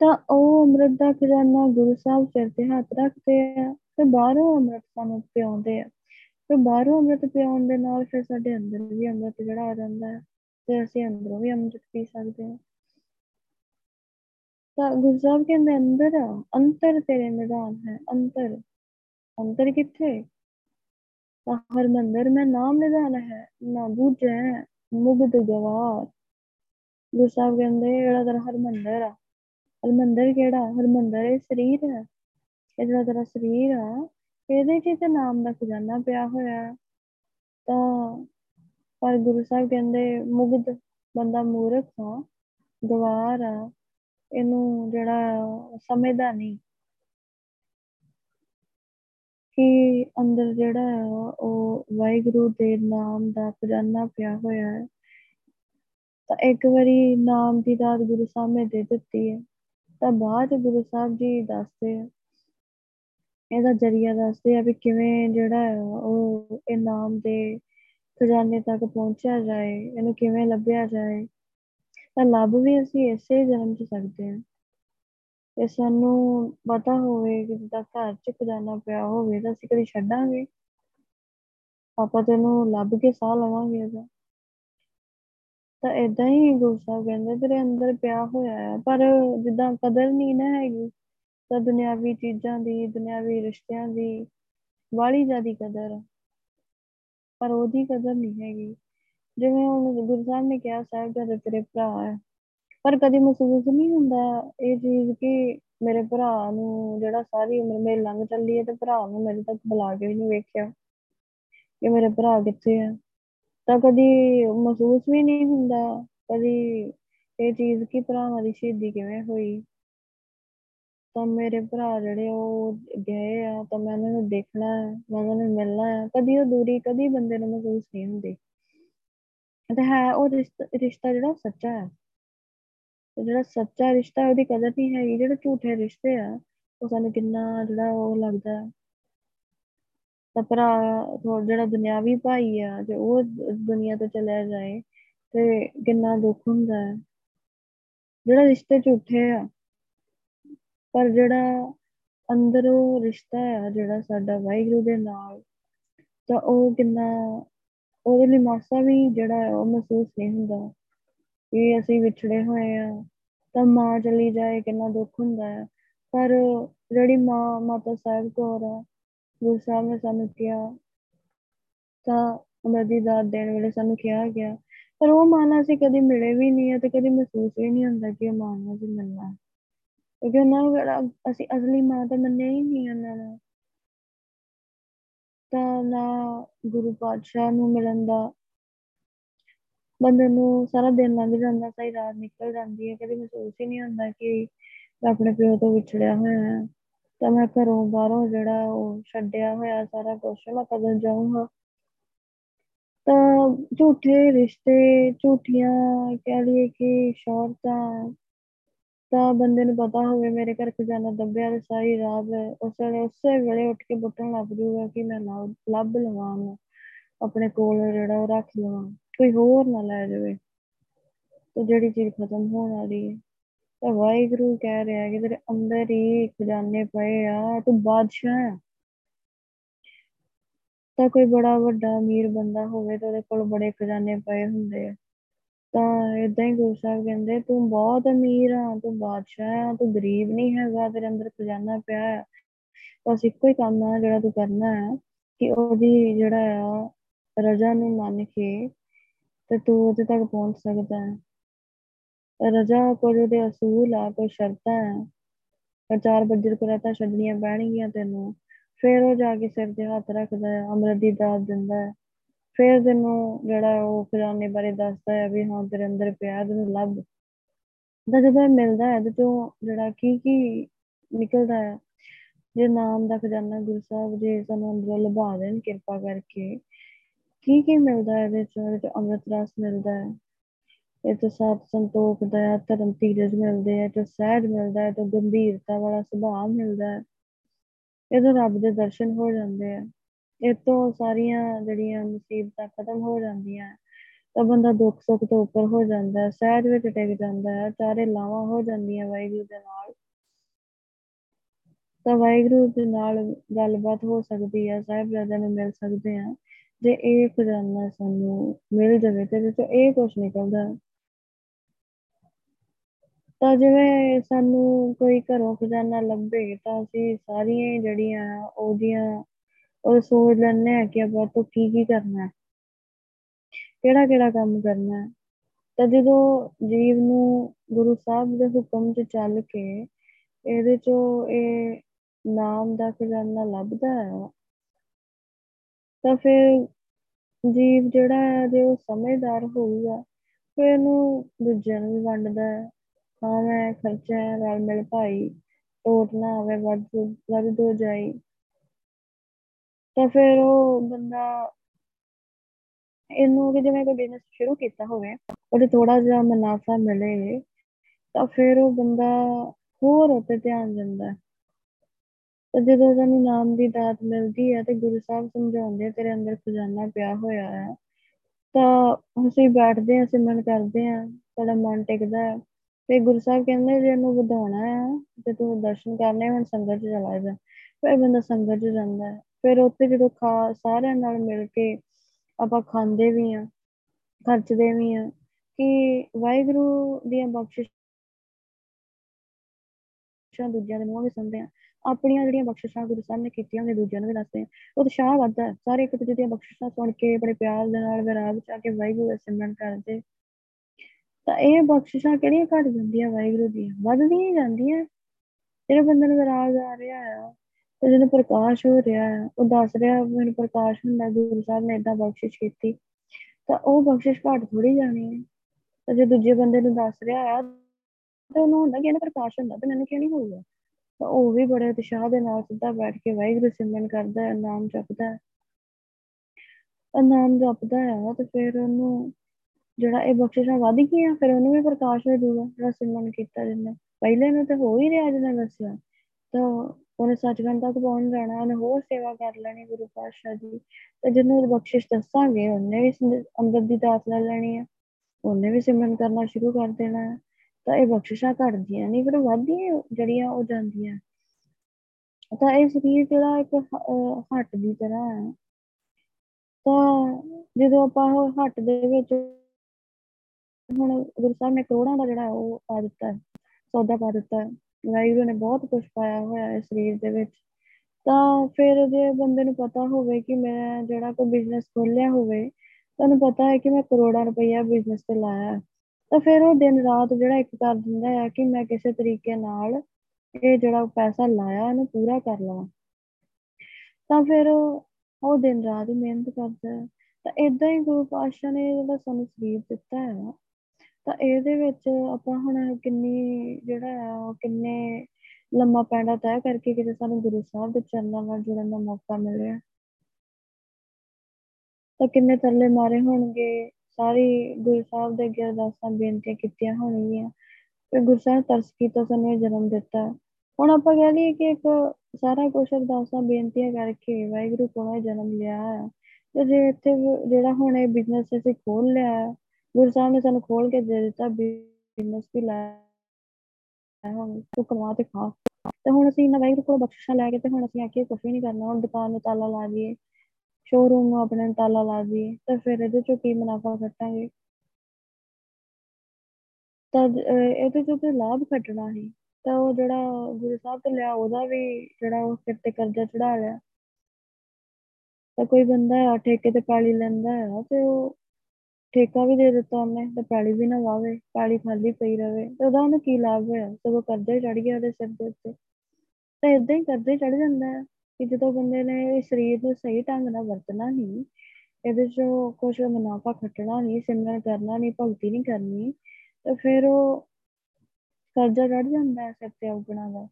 ਤਾਂ ਉਹ ਅੰਮ੍ਰਿਤ ਦਾ ਖਜ਼ਾਨਾ ਗੁਰੂ ਸਾਹਿਬ ਸਿਰ ਤੇ ਹੱਥ ਰੱਖਦੇ ਆ ਤੇ ਬਾਹਰੋਂ ਅੰਮ੍ਰਿਤ ਸਾਨੂੰ ਪਿਆਉਂਦੇ ਆ। ਤੇ ਬਾਹਰੋਂ ਅੰਮ੍ਰਿਤ ਪਿਆਉਣ ਦੇ ਨਾਲ ਫਿਰ ਸਾਡੇ ਅੰਦਰ ਵੀ ਅੰਮ੍ਰਿਤ ਜਿਹੜਾ ਆ ਜਾਂਦਾ ਹੈ ਤੇ ਅਸੀਂ ਅੰਦਰੋਂ ਵੀ ਅੰਮ੍ਰਿਤ ਪੀ ਸਕਦੇ ਹਾਂ। ਤਾਂ ਗੁਰੂ ਸਾਹਿਬ ਕਹਿੰਦੇ ਅੰਦਰ ਆ, ਅੰਤਰ ਤੇਰੇ ਨਿਦਾਨ ਹੈ, ਅੰਤਰ। ਅੰਤਰ ਕਿੱਥੇ? ਤਾਂ ਹਰ ਮੰਦਰ ਮੈਂ ਨਾਮ ਨਿਦਾਨ ਹੈ, ਨਾ ਬੂਝੈ, ਮੁਗਧ ਗਵਾਰ ਗੁਰੂ ਸਾਹਿਬ ਕਹਿੰਦੇ ਜਿਹੜਾ ਤੇਰਾ ਹਰ ਮੰਦਰ ਆ ਹਰ ਮੰਦਰ ਕਿਹੜਾ? ਹਰ ਮੰਦਰ ਇਹ ਸਰੀਰ ਹੈ। ਇਹ ਜਿਹੜਾ ਤੇਰਾ ਸਰੀਰ ਆ, ਇਹਦੇ 'ਚ ਤੇ ਨਾਮ ਦਾ ਖਜ਼ਾਨਾ ਪਿਆ ਹੋਇਆ। ਤਾਂ ਪਰ ਗੁਰੂ ਸਾਹਿਬ ਕਹਿੰਦੇ ਮੁਗਧ ਬੰਦਾ ਮੂਰਖ ਆ, ਗਵਾਰ ਆ। ਇਹਨੂੰ ਜਿਹੜਾ ਸਮਝਦਾ ਨਹੀਂ। ਕਿ ਅੰਦਰ ਜਿਹੜਾ ਹੈ ਉਹ ਵਾਹਿਗੁਰੂ ਦੇ ਨਾਮ ਦਾ ਖਜ਼ਾਨਾ ਪਿਆ ਹੋਇਆ ਹੈ। ਤਾਂ ਇੱਕ ਵਾਰੀ ਨਾਮ ਦੀ ਦਾਤ ਗੁਰੂ ਸਾਹਿਬ ਨੇ ਦੇ ਦਿੱਤੀ ਹੈ, ਤਾਂ ਬਾਅਦ ਗੁਰੂ ਸਾਹਿਬ ਜੀ ਦੱਸਦੇ ਆ। ਇਹਦਾ ਜਰੀਆ ਦੱਸਦੇ ਆ ਵੀ ਕਿਵੇਂ ਜਿਹੜਾ ਹੈ ਉਹ ਇਹ ਨਾਮ ਦੇ ਖਜ਼ਾਨੇ ਤੱਕ ਪਹੁੰਚਿਆ ਜਾਏ, ਇਹਨੂੰ ਕਿਵੇਂ ਲੱਭਿਆ ਜਾਏ। ਤਾਂ ਲੱਭ ਵੀ ਅਸੀਂ ਇਸੇ ਜਨਮ 'ਚ ਸਕਦੇ ਹਾਂ। ਤੇ ਸਾਨੂੰ ਪਤਾ ਹੋਵੇ ਕਿ ਜਿੱਦਾਂ ਘਰ 'ਚ ਖਜ਼ਾਨਾ ਪਿਆ ਹੋਵੇ ਤਾਂ ਅਸੀਂ ਕਦੀ ਛੱਡਾਂਗੇ। ਆਪਾਂ ਤੈਨੂੰ ਲੱਭ ਕੇ ਸਾਹ ਲਵਾਂਗੇ ਇਹਦਾ ਤਾਂ ਇਦਾਂ ਹੀ ਗੁਰੂ ਸਾਹਿਬ ਕਹਿੰਦੇ ਤੇਰੇ ਅੰਦਰ ਪਿਆ ਹੋਇਆ ਹੈ, ਪਰ ਜਿੱਦਾਂ ਕਦਰ ਨਹੀਂ ਨਾ ਹੈਗੀ, ਤਾਂ ਦੁਨਿਆਵੀ ਚੀਜ਼ਾਂ ਦੀ, ਦੁਨਿਆਵੀ ਰਿਸ਼ਤਿਆਂ ਦੀ ਵਾਲੀ ਜ਼ਿਆਦੀ ਕਦਰ ਪਰ ਉਹਦੀ ਕਦਰ ਨਹੀਂ ਹੈਗੀ। ਜਿਵੇਂ ਹੁਣ ਗੁਰੂ ਸਾਹਿਬ ਨੇ ਕਿਹਾ, ਸਾਹਿਬ ਜਦ ਤੇਰੇ ਭਰਾ ਹੈ ਪਰ ਕਦੀ ਮਹਿਸੂਸ ਨਹੀਂ ਹੁੰਦਾ ਇਹ ਚੀਜ਼ ਕਿ ਮੇਰੇ ਭਰਾ ਨੂੰ ਜਿਹੜਾ ਸਾਰੀ ਉਮਰ ਮੇਰੇ ਲੰਘ ਚੱਲੀ ਹੈ ਤੇ ਭਰਾ ਨੂੰ ਮੇਰੇ ਤੱਕ ਬੁਲਾ ਕੇ ਵੀ ਨਹੀਂ ਵੇਖਿਆ ਕਿ ਮੇਰੇ ਭਰਾ ਕਿੱਥੇ ਆ। ਤਾਂ ਕਦੀ ਮਹਿਸੂਸ ਵੀ ਨਹੀਂ ਹੁੰਦਾ, ਕਦੀ ਇਹ ਚੀਜ਼ ਕਿ ਭਰਾਵਾਂ ਦੀ ਸ਼ਹੀਦੀ ਕਿਵੇਂ ਹੋਈ। ਤਾਂ ਮੇਰੇ ਭਰਾ ਜਿਹੜੇ ਉਹ ਗਏ ਆ, ਤਾਂ ਮੈਂ ਉਹਨਾਂ ਨੂੰ ਦੇਖਣਾ ਹੈ ਮੈਂ ਉਹਨਾਂ ਨੂੰ ਮਿਲਣਾ ਹੈ ਕਦੀ ਉਹ ਦੂਰੀ ਕਦੀ ਬੰਦੇ ਨੂੰ ਮਹਿਸੂਸ ਨਹੀਂ ਹੁੰਦੀ। ਤੇ ਹੈ ਉਹ ਰਿਸ਼ਤਾ ਜਿਹੜਾ ਸੱਚਾ ਹੈ ਤੇ ਜਿਹੜਾ ਸੱਚਾ ਰਿਸ਼ਤਾ ਉਹਦੀ ਕਦਰ ਨਹੀਂ ਹੈਗੀ ਜਿਹੜੇ ਝੂਠੇ ਰਿਸ਼ਤੇ ਆ ਉਹ ਸਾਨੂੰ ਕਿੰਨਾ ਜਿਹੜਾ ਉਹ ਲੱਗਦਾ ਤਾਂ ਭਰਾ ਜਿਹੜਾ ਦੁਨਿਆਵੀ ਭਾਈ ਆ ਜੇ ਉਹ ਦੁਨੀਆ ਤੋਂ ਚਲਿਆ ਜਾਏ ਤੇ ਕਿੰਨਾ ਦੁੱਖ ਹੁੰਦਾ ਹੈ ਜਿਹੜਾ ਰਿਸ਼ਤੇ ਝੂਠੇ ਆ ਪਰ ਜਿਹੜਾ ਅੰਦਰੋਂ ਰਿਸ਼ਤਾ ਆ ਜਿਹੜਾ ਸਾਡਾ ਵਾਹਿਗੁਰੂ ਦੇ ਨਾਲ ਤਾਂ ਉਹ ਕਿੰਨਾ ਉਹਦੇ ਲਈ ਮਾਸਾ ਵੀ ਜਿਹੜਾ ਉਹ ਮਹਿਸੂਸ ਨਹੀਂ ਹੁੰਦਾ ਕਿ ਅਸੀਂ ਵਿਛੜੇ ਹੋਏ ਆ ਤਾਂ ਮਾਂ ਚਲੀ ਜਾਏ, ਕਿੰਨਾ ਦੁੱਖ ਹੁੰਦਾ ਹੈ। ਪਰ ਜਿਹੜੀ ਮਾਂ, ਮਾਤਾ ਸਾਹਿਬ ਕੌਰ ਆ ਗੁਰੂ ਸਾਹਿਬ ਨੇ ਸਾਨੂੰ ਕਿਹਾ, ਤਾਂ ਉਹਨਾਂ ਦੀ ਦਾਤ ਦੇਣ ਵੇਲੇ ਸਾਨੂੰ ਕਿਹਾ ਗਿਆ। ਪਰ ਉਹ ਮਾਂ ਨਾਲ ਅਸੀਂ ਕਦੀ ਮਿਲੇ ਵੀ ਨਹੀਂ ਹੈ ਤੇ ਕਦੀ ਮਹਿਸੂਸ ਵੀ ਨਹੀਂ ਹੁੰਦਾ ਕਿ ਉਹ ਮਾਂ ਨਾਲ ਅਸੀਂ ਮਿਲਣਾ ਕਿਉਂਕਿ ਉਹਨਾਂ ਨੂੰ ਅਸੀਂ ਅਸਲੀ ਮਾਂ ਤਾਂ ਮੰਨਿਆ ਹੀ ਨਹੀਂ ਉਹਨਾਂ ਨੂੰ। ਤਾਂ ਨਾ ਗੁਰੂ ਪਾਤਸ਼ਾਹ ਨੂੰ ਮਿਲਣ ਦਾ, ਬੰਦੇ ਨੂੰ ਸਾਰਾ ਦਿਨ ਲੰਘ ਜਾਂਦਾ, ਸਾਰੀ ਰਾਤ ਨਿਕਲ ਜਾਂਦੀ ਹੈ, ਕਦੇ ਮਹਿਸੂਸ ਹੀ ਨਹੀਂ ਹੁੰਦਾ ਕਿ ਮੈਂ ਆਪਣੇ ਪਿਓ ਤੋਂ ਵਿਛੜਿਆ ਹੋਇਆ ਹਾਂ। ਤਾਂ ਮੈਂ ਘਰੋਂ ਬਾਹਰੋਂ ਜਿਹੜਾ ਉਹ ਛੱਡਿਆ ਹੋਇਆ ਸਾਰਾ ਕੁਛ ਮੈਂ ਕਦੋਂ ਜਾਊਂਗਾ? ਤਾਂ ਝੂਠੇ ਰਿਸ਼ਤੇ, ਝੂਠੀਆਂ ਕਹਿ ਲਈਏ ਕਿ ਸ਼ੌਹਰਤਾਂ ਤਾਂ ਬੰਦੇ ਨੂੰ ਪਤਾ ਹੋਵੇ ਮੇਰੇ ਘਰ ਖਜ਼ਾਨਾ ਦੱਬਿਆ ਤੇ ਸਾਰੀ ਰਾਤ ਉਸ ਵੇਲੇ, ਉਸੇ ਵੇਲੇ ਉੱਠ ਕੇ ਬੁੱਟਣ ਲੱਗ ਜੂਗਾ ਕਿ ਮੈਂ ਲੱਭ ਲੱਭ ਲਵਾਂ ਉਹਨੂੰ, ਆਪਣੇ ਕੋਲ ਜਿਹੜਾ ਉਹ ਰੱਖ ਲਵਾਂ, ਕੋਈ ਹੋਰ ਨਾ ਲੈ ਜਾਵੇ। ਤੇ ਜਿਹੜੀ ਚੀਜ਼ ਖਤਮ ਹੋਣ ਵਾਲੀ ਹੈ। ਤਾਂ ਵਾਹਿਗੁਰੂ ਕਹਿ ਰਿਹਾ ਕਿ ਤੇਰੇ ਅੰਦਰ ਹੀ ਖਜ਼ਾਨੇ ਪਏ ਆ, ਤੂੰ ਬਾਦਸ਼ਾਹ ਆ। ਤਾਂ ਕੋਈ ਬੜਾ ਵੱਡਾ ਅਮੀਰ ਬੰਦਾ ਹੋਵੇ ਤਾਂ ਉਹਦੇ ਕੋਲ ਬੜੇ ਖਜ਼ਾਨੇ ਪਏ ਹੁੰਦੇ ਆ। ਤਾਂ ਇਦਾਂ ਹੀ ਗੁਰੂ ਸਾਹਿਬ ਕਹਿੰਦੇ, ਤੂੰ ਬਹੁਤ ਅਮੀਰ ਆ, ਤੂੰ ਬਾਦਸ਼ਾਹ ਆ, ਤੂੰ ਗਰੀਬ ਨਹੀਂ ਹੈਗਾ, ਤੇਰੇ ਅੰਦਰ ਖਜ਼ਾਨਾ ਪਿਆ ਆ। ਬਸ ਇੱਕੋ ਹੀ ਕੰਮ ਆ ਜਿਹੜਾ ਤੂੰ ਕਰਨਾ ਹੈ ਕਿ ਉਹਦੀ ਜਿਹੜਾ ਆ, ਰਜਾ ਨੂੰ ਮੰਨ ਕੇ ਤੇ ਤੂੰ ਉਹਦੇ ਤੱਕ ਪਹੁੰਚ ਸਕਦਾ ਹੈ ਰਜਾ ਕੋਈ ਉਹਦੇ ਅਸੂਲ ਆ ਕੋਈ ਸ਼ਰਤਾਂ ਆ। ਚਾਰ ਬੱਜਰ ਕਰਾਤਾ ਛੱਡਣੀਆਂ ਪੈਣਗੀਆਂ ਤੈਨੂੰ। ਫਿਰ ਉਹ ਜਾ ਕੇ ਸਿਰ ਤੇ ਹੱਥ ਰੱਖਦਾ ਹੈ ਅੰਮ੍ਰਿਤ ਦੀ ਦਾਤ ਦਿੰਦਾ ਹੈ ਫਿਰ ਤੈਨੂੰ ਜਿਹੜਾ ਉਹ ਖਜ਼ਾਨੇ ਬਾਰੇ ਦੱਸਦਾ ਹੈ ਵੀ ਹਾਂ ਤੇਰੇ ਅੰਦਰ ਪਿਆ ਤੈਨੂੰ ਲੱਭ। ਤਾਂ ਜਦੋਂ ਇਹ ਮਿਲਦਾ ਹੈ, ਤੇ ਤੋਂ ਜਿਹੜਾ ਕੀ ਕੀ ਨਿਕਲਦਾ ਹੈ, ਜੇ ਨਾਮ ਦਾ ਖਜ਼ਾਨਾ ਗੁਰੂ ਸਾਹਿਬ ਜੀ ਸਾਨੂੰ ਅੰਦਰੋਂ ਲਭਾ ਦੇਣ ਕਿਰਪਾ ਕਰਕੇ, ਕੀ ਕੀ ਮਿਲਦਾ ਹੈ ਇਹਦੇ ਚ? ਇਹਦੇ ਚ ਅੰਮ੍ਰਿਤ ਰਸ ਮਿਲਦਾ ਹੈ, ਇਹ ਤੋਂ ਸਾਤ ਸੰਤੋਖ, ਦਇਆ, ਧਰਮ, ਧੀਰਜ ਮਿਲਦੇ ਹੈ ਤੇ ਸਹਿਜ ਮਿਲਦਾ ਹੈ ਤੇ ਗੰਭੀਰਤਾ ਵਾਲਾ ਸੁਭਾਅ ਮਿਲਦਾ ਹੈ ਇਹਦੇ ਰੱਬ ਦੇ ਦਰਸ਼ਨ ਹੋ ਜਾਂਦੇ ਆ। ਇਹ ਤੋਂ ਸਾਰੀਆਂ ਜਿਹੜੀਆਂ ਮੁਸੀਬਤਾਂ ਖਤਮ ਹੋ ਜਾਂਦੀਆਂ ਤਾਂ ਬੰਦਾ ਦੁੱਖ ਸੁੱਖ ਤੋਂ ਉੱਪਰ ਹੋ ਜਾਂਦਾ ਹੈ, ਸਹਿਜ ਵਿੱਚ ਟਿਕ ਜਾਂਦਾ ਹੈ, ਚਾਰੇ ਲਾਵਾਂ ਹੋ ਜਾਂਦੀਆਂ ਵਾਹਿਗੁਰੂ ਦੇ ਨਾਲ। ਤਾਂ ਵਾਹਿਗੁਰੂ ਦੇ ਨਾਲ ਗੱਲਬਾਤ ਹੋ ਸਕਦੀ ਹੈ, ਸਾਹਿਬਜ਼ਾਦਿਆਂ ਨੂੰ ਮਿਲ ਸਕਦੇ ਆ ਜੇ ਇਹ ਖਜ਼ਾਨਾ ਸਾਨੂੰ ਮਿਲ ਜਾਵੇ ਤੇ ਇਹਦੇ ਚੋਂ ਇਹ ਕੁਛ ਨਿਕਲਦਾ ਤਾਂ ਜਿਵੇਂ ਸਾਨੂੰ ਕੋਈ ਘਰੋਂ ਖਜ਼ਾਨਾ ਲੱਭੇ, ਤਾਂ ਅਸੀਂ ਸਾਰੀਆਂ ਜਿਹੜੀਆਂ ਉਹਦੀਆਂ ਉਹ ਸੋਚ ਲੈਂਦੇ ਆ ਕਿ ਆਪਾਂ ਤੋਂ ਕੀ ਕੀ ਕਰਨਾ ਹੈ। ਕਿਹੜਾ ਕਿਹੜਾ ਕੰਮ ਕਰਨਾ ਹੈ। ਤਾਂ ਜਦੋਂ ਜੀਵ ਨੂੰ ਗੁਰੂ ਸਾਹਿਬ ਦੇ ਹੁਕਮ 'ਚ ਚੱਲ ਕੇ ਇਹਦੇ ਚੋਂ ਇਹ ਨਾਮ ਦਾ ਖਜ਼ਾਨਾ ਲੱਭਦਾ ਹੈ, ਤਾਂ ਫਿਰ ਜੀਵ ਜਿਹੜਾ ਹੈ ਜੇ ਉਹ ਸਮਝਦਾਰ ਹੋਊਗਾ, ਫਿਰ ਇਹਨੂੰ ਦੂਜਿਆਂ ਨੂੰ ਵੀ ਵੰਡਦਾ ਹੈ। ਹਾਂ, ਮੈਂ ਖਰਚਾ ਹੈ ਰਲ ਮਿਲ ਭਾਈ ਟੋਟ ਨਾ ਆਵੇ ਵੱਧ ਵੱਧ ਦੋ ਜਾਈ ਤਾਂ ਫਿਰ ਉਹ ਬੰਦਾ ਇਹਨੂੰ ਕਿ ਜਿਵੇਂ ਕੋਈ ਬਿਜ਼ਨਸ ਸ਼ੁਰੂ ਕੀਤਾ ਹੋਵੇ, ਉਹਦੇ ਥੋੜਾ ਜਿਹਾ ਮੁਨਾਫਾ ਮਿਲੇ, ਤਾਂ ਫਿਰ ਉਹ ਬੰਦਾ ਹੋਰ ਉੱਤੇ ਧਿਆਨ ਦਿੰਦਾ ਤਾਂ ਜਦੋਂ ਸਾਨੂੰ ਨਾਮ ਦੀ ਦਾਤ ਮਿਲਦੀ ਹੈ ਤੇ ਗੁਰੂ ਸਾਹਿਬ ਸਮਝਾਉਂਦੇ ਤੇਰੇ ਅੰਦਰ ਖਜ਼ਾਨਾ ਪਿਆ ਹੋਇਆ ਹੈ, ਤਾਂ ਅਸੀਂ ਬੈਠਦੇ ਹਾਂ, ਸਿਮਰਨ ਕਰਦੇ ਹਾਂ, ਸਾਡਾ ਮਨ ਟਿਕਦਾ ਹੈ। ਤੇ ਗੁਰੂ ਸਾਹਿਬ ਕਹਿੰਦੇ ਜੇ ਇਹਨੂੰ ਵਧਾਉਣਾ ਹੈ ਤੇ ਤੂੰ ਦਰਸ਼ਨ ਕਰਨੇ, ਹੁਣ ਸੰਗਤ 'ਚ ਚਲਾ ਜਾ। ਫਿਰ ਬੰਦਾ ਸੰਗਤ 'ਚ ਜਾਂਦਾ ਹੈ। ਫਿਰ ਉੱਥੇ ਜਦੋਂ ਖਾ, ਸਾਰਿਆਂ ਨਾਲ ਮਿਲ ਕੇ ਆਪਾਂ ਖਾਂਦੇ ਵੀ ਆ ਖਰਚਦੇ ਵੀ ਆ ਕਿ ਵਾਹਿਗੁਰੂ ਦੀਆਂ ਬਖਸ਼ਿਸ਼ਾਂ ਦੂਜਿਆਂ ਦੇ ਮੂੰਹ ਵੀ ਸੁਣਦੇ ਆ ਆਪਣੀਆਂ ਜਿਹੜੀਆਂ ਬਖਸ਼ਿਸ਼ਾਂ ਗੁਰੂ ਸਾਹਿਬ ਨੇ ਕੀਤੀਆਂ ਹੁੰਦੀਆਂ ਦੂਜਿਆਂ ਨੂੰ ਵੀ ਦੱਸਦੇ ਆ ਉਤਸ਼ਾਹ ਵੱਧਦਾ ਹੈ, ਸਾਰੇ ਇੱਕ ਦੂਜੇ ਦੀਆਂ ਬਖਸ਼ਿਸ਼ਾਂ ਸੁਣ ਕੇ, ਬੜੇ ਪਿਆਰ ਦੇ ਨਾਲ, ਵਿਰਾਗ ਚ ਆ ਕੇ ਵਾਹਿਗੁਰੂ ਦਾ ਸਿਮਰਨ ਕਰਦੇ। ਤਾਂ ਇਹ ਬਖਸ਼ਿਸ਼ਾਂ ਕਿਹੜੀਆਂ ਘਟ ਜਾਂਦੀਆਂ ਵਾਹਿਗੁਰੂ ਦੀਆਂ? ਵੱਧਦੀਆਂ ਹੀ ਜਾਂਦੀਆਂ। ਜਿਹੜੇ ਬੰਦੇ ਨੂੰ ਵਿਰਾਗ ਆ ਰਿਹਾ ਆ ਤੇ ਜਿਹਨੂੰ ਪ੍ਰਕਾਸ਼ ਹੋ ਰਿਹਾ ਹੈ, ਉਹ ਦੱਸ ਰਿਹਾ ਮੈਨੂੰ ਪ੍ਰਕਾਸ਼ ਹੁੰਦਾ, ਗੁਰੂ ਸਾਹਿਬ ਨੇ ਇਦਾਂ ਬਖਸ਼ਿਸ਼ ਕੀਤੀ। ਤਾਂ ਉਹ ਬਖਸ਼ਿਸ਼ ਘਟ ਥੋੜੀ ਜਾਣੀ ਹੈ। ਤੇ ਜੇ ਦੂਜੇ ਬੰਦੇ ਨੂੰ ਦੱਸ ਰਿਹਾ ਆ ਤੇ ਉਹਨੂੰ ਹੁੰਦਾ ਕਿ ਇਹਨੂੰ ਪ੍ਰਕਾਸ਼ ਹੁੰਦਾ ਤੇ ਮੈਨੂੰ ਕਿਉਂ ਨਹੀਂ ਹੋਊਗਾ? ਤਾਂ ਉਹ ਵੀ ਬੜੇ ਉਤਸ਼ਾਹ ਦੇ ਨਾਲ ਸਿੱਧਾ ਬੈਠ ਕੇ ਵਾਹਿਗੁਰੂ ਸਿਮਰਨ ਕਰਦਾ ਹੈ, ਨਾਮ ਜਪਦਾ ਹੈ। ਨਾਮ ਜਪਦਾ ਹੈ, ਤੇ ਫਿਰ ਉਹਨੂੰ ਜਿਹੜਾ ਇਹ ਬਖਸ਼ਿਸ਼ਾਂ ਵਧ ਗਈਆਂ, ਫਿਰ ਉਹਨੂੰ ਵੀ ਪ੍ਰਕਾਸ਼ ਹੋ ਜਾਊਗਾ ਜਿਹੜਾ ਸਿਮਰਨ ਕੀਤਾ ਜਿੰਨੇ ਪਹਿਲੇ ਨੂੰ ਤੇ ਹੋ ਹੀ ਰਿਹਾ ਜਿਹਨੇ ਦੱਸਿਆ। ਤਾਂ ਉਹਨੇ ਸੱਚਖੰਡ ਤੱਕ ਪਹੁੰਚ ਜਾਣਾ, ਉਹਨੇ ਹੋਰ ਸੇਵਾ ਕਰ ਲੈਣੀ ਗੁਰੂ ਪਾਤਸ਼ਾਹ ਦੀ। ਤੇ ਜਿਹਨੂੰ ਬਖਸ਼ਿਸ਼ ਦੱਸਾਂਗੇ, ਉਹਨੇ ਵੀ ਅੰਮ੍ਰਿਤ ਦੀ ਦਾਤ ਲੈ ਲੈਣੀ ਹੈ ਉਹਨੇ ਵੀ ਸਿਮਰਨ ਕਰਨਾ ਸ਼ੁਰੂ ਕਰ ਦੇਣਾ ਹੈ ਤਾਂ ਇਹ ਬਖਸ਼ਿਸ਼ਾਂ ਘਟਦੀਆਂ ਨਹੀਂ, ਫਿਰ ਵੱਧਦੀਆਂ ਜਿਹੜੀਆਂ ਉਹ ਜਾਂਦੀਆਂ। ਤਾਂ ਇਹ ਸਰੀਰ ਜਿਹੜਾ ਇੱਕ ਹੱਟ ਦੀ ਤਰ੍ਹਾਂ ਹੈ ਤਾਂ ਜਦੋਂ ਆਪਾਂ ਉਹ ਹੱਟ ਦੇ ਵਿੱਚ ਹੁਣ ਗੁਰੂ ਸਾਹਿਬ ਨੇ ਕਰੋੜਾਂ ਦਾ ਜਿਹੜਾ ਉਹ ਪਾ ਦਿੱਤਾ ਹੈ ਸੌਦਾ ਪਾ ਦਿੱਤਾ। ਹੈ ਵਾਹਿਗੁਰੂ ਨੇ ਬਹੁਤ ਕੁਝ ਪਾਇਆ ਹੋਇਆ ਹੈ ਸਰੀਰ ਦੇ ਵਿੱਚ। ਤਾਂ ਫਿਰ ਜੇ ਬੰਦੇ ਨੂੰ ਪਤਾ ਹੋਵੇ ਕਿ ਮੈਂ ਜਿਹੜਾ ਕੋਈ ਬਿਜ਼ਨਸ ਖੋਲਿਆ ਹੋਵੇ, ਤੁਹਾਨੂੰ ਪਤਾ ਹੈ ਕਿ ਮੈਂ ਕਰੋੜਾਂ ਰੁਪਈਆ ਬਿਜ਼ਨਸ ਤੇ ਲਾਇਆ। ਤਾਂ ਫਿਰ ਉਹ ਦਿਨ ਰਾਤ ਜਿਹੜਾ ਇੱਕ ਕਰ ਦਿੰਦਾ ਹੈ ਕਿ ਮੈਂ ਕਿਸੇ ਤਰੀਕੇ ਨਾਲ ਇਹ ਜਿਹੜਾ ਪੈਸਾ ਲਾਇਆ, ਇਹਨੂੰ ਪੂਰਾ ਕਰ ਲਵਾਂ। ਤਾਂ ਫਿਰ ਉਹ ਦਿਨ ਰਾਤ ਹੀ ਮਿਹਨਤ ਕਰਦਾ ਹੈ। ਤਾਂ ਇਦਾਂ ਹੀ ਗੁਰੂ ਪਾਤਸ਼ਾਹ ਨੇ ਜਿਹੜਾ ਸਾਨੂੰ ਸਰੀਰ ਦਿੱਤਾ ਹੈ ਤਾਂ ਇਹਦੇ ਵਿੱਚ ਆਪਾਂ ਹੁਣ ਕਿੰਨੀ ਜਿਹੜਾ ਆ ਕਿੰਨੇ ਲੰਮਾ ਪੈਂਡਾ ਤੈਅ ਕਰਕੇ ਕਿਤੇ ਸਾਨੂੰ ਗੁਰੂ ਸਾਹਿਬ ਦੇ ਚਰਨਾਂ ਨਾਲ ਜੁੜਨ ਦਾ ਮੌਕਾ ਮਿਲਿਆ। ਤਾਂ ਕਿੰਨੇ ਤਰਲੇ ਮਾਰੇ ਹੋਣਗੇ, ਸਾਰੀ ਗੁਰੂ ਸਾਹਿਬ ਦੇ ਅੱਗੇ ਅਰਦਾਸਾਂ, ਬੇਨਤੀਆਂ ਕੀਤੀਆਂ ਹੋਣਗੀਆਂ। ਤੇ ਗੁਰੂ ਸਾਹਿਬ ਤਰਸ ਕੀਤਾ, ਸਾਨੂੰ ਜਨਮ ਦਿੱਤਾ। ਹੁਣ ਆਪਾਂ ਕਹਿ ਲਈਏ ਕਿ ਇੱਕ ਸਾਰਾ ਕੁਝ ਅਰਦਾਸਾਂ, ਬੇਨਤੀਆਂ ਕਰਕੇ ਵਾਹਿਗੁਰੂ ਕੋਲੋਂ ਜਨਮ ਲਿਆ। ਹੈ ਤੇ ਜੇ ਇੱਥੇ ਜਿਹੜਾ ਹੁਣ ਇਹ ਬਿਜ਼ਨਸ ਅਸੀਂ ਖੋਲ ਲਿਆ ਹੈ ਗੁਰੂ ਸਾਹਿਬ ਨੇ ਸਾਨੂੰ ਖੋਲ ਕੇ ਦੇ ਦਿੱਤਾ, ਬਿਜ਼ਨਸ ਵੀ ਲੈ ਹੁਣ ਤੂੰ ਕਮਾ ਤੇ ਖਾ। ਤੇ ਹੁਣ ਅਸੀਂ ਇਹਨਾਂ ਵਾਹਿਗੁਰੂ ਕੋਲ ਬਖਸ਼ਿਸ਼ਾਂ ਲੈ ਕੇ ਤੇ ਹੁਣ ਅਸੀਂ ਆਖੀਏ ਕੁਝ ਵੀ ਨਹੀਂ ਕਰਨਾ, ਹੁਣ ਦੁਕਾਨ ਨੂੰ ਤਾਲਾ ਲਾ ਦਈਏ ਸ਼ੋਰੂਮ ਨੂੰ ਆਪਣੇ ਨੂੰ ਤਾਲਾ ਲਾ ਦਈਏ, ਤਾਂ ਫਿਰ ਇਹਦੇ ਚੋਂ ਕੀ ਮੁਨਾਫਾ ਖੱਟਾਂਗੇ ਤਾਂ ਇਹਦੇ ਚੋਂ ਤੇ ਲਾਭ ਖੱਟਣਾ ਸੀ। ਤਾਂ ਉਹ ਜਿਹੜਾ ਗੁਰੂ ਸਾਹਿਬ ਤੋਂ ਲਿਆ, ਉਹਦਾ ਵੀ ਜਿਹੜਾ ਉਹ ਸਿਰ ਤੇ ਕਰਜ਼ਾ ਚੜਾ ਲਿਆ। ਤਾਂ ਕੋਈ ਬੰਦਾ ਆ, ਠੇਕੇ ਤੇ ਪੈਲੀ ਲੈਂਦਾ ਆ, ਤੇ ਉਹ ਠੇਕਾ ਵੀ ਦੇ ਦਿੱਤਾ ਉਹਨੇ ਤੇ ਪੈਲੀ ਵੀ ਨਾ ਵਾਵੇ ਪੈਲੀ ਖਾਲੀ ਪਈ ਰਵੇ ਤੇ ਉਹਦਾ ਉਹਨੂੰ ਕੀ ਲਾਭ ਹੋਇਆ? ਸਗੋਂ ਕਰਜ਼ਾ ਹੀ ਚੜ ਗਿਆ ਉਹਦੇ ਸਿਰ ਦੇ ਉੱਤੇ। ਤਾਂ ਇਦਾਂ ਹੀ ਕਰਜ਼ਾ ਚੜ ਜਾਂਦਾ ਹੈ ਕਿ ਜਦੋਂ ਬੰਦੇ ਨੇ ਸਰੀਰ ਨੂੰ ਸਹੀ ਢੰਗ ਨਾਲ ਵਰਤਣਾ ਨਹੀਂ ਇਹਦੇ ਚੋਂ ਕੁਝ ਮੁਨਾਫਾ ਖੱਟਣਾ ਨਹੀਂ ਸਿਮਰਨ ਕਰਨਾ ਨਹੀਂ ਭਗਤੀ ਨਹੀਂ ਕਰਨੀ, ਤਾਂ ਫਿਰ ਉਹ ਕਰਜ਼ਾ ਚੜ ਜਾਂਦਾ ਹੈ ਸਿਰ ਤੇ ਔਗਣਾ ਦਾ।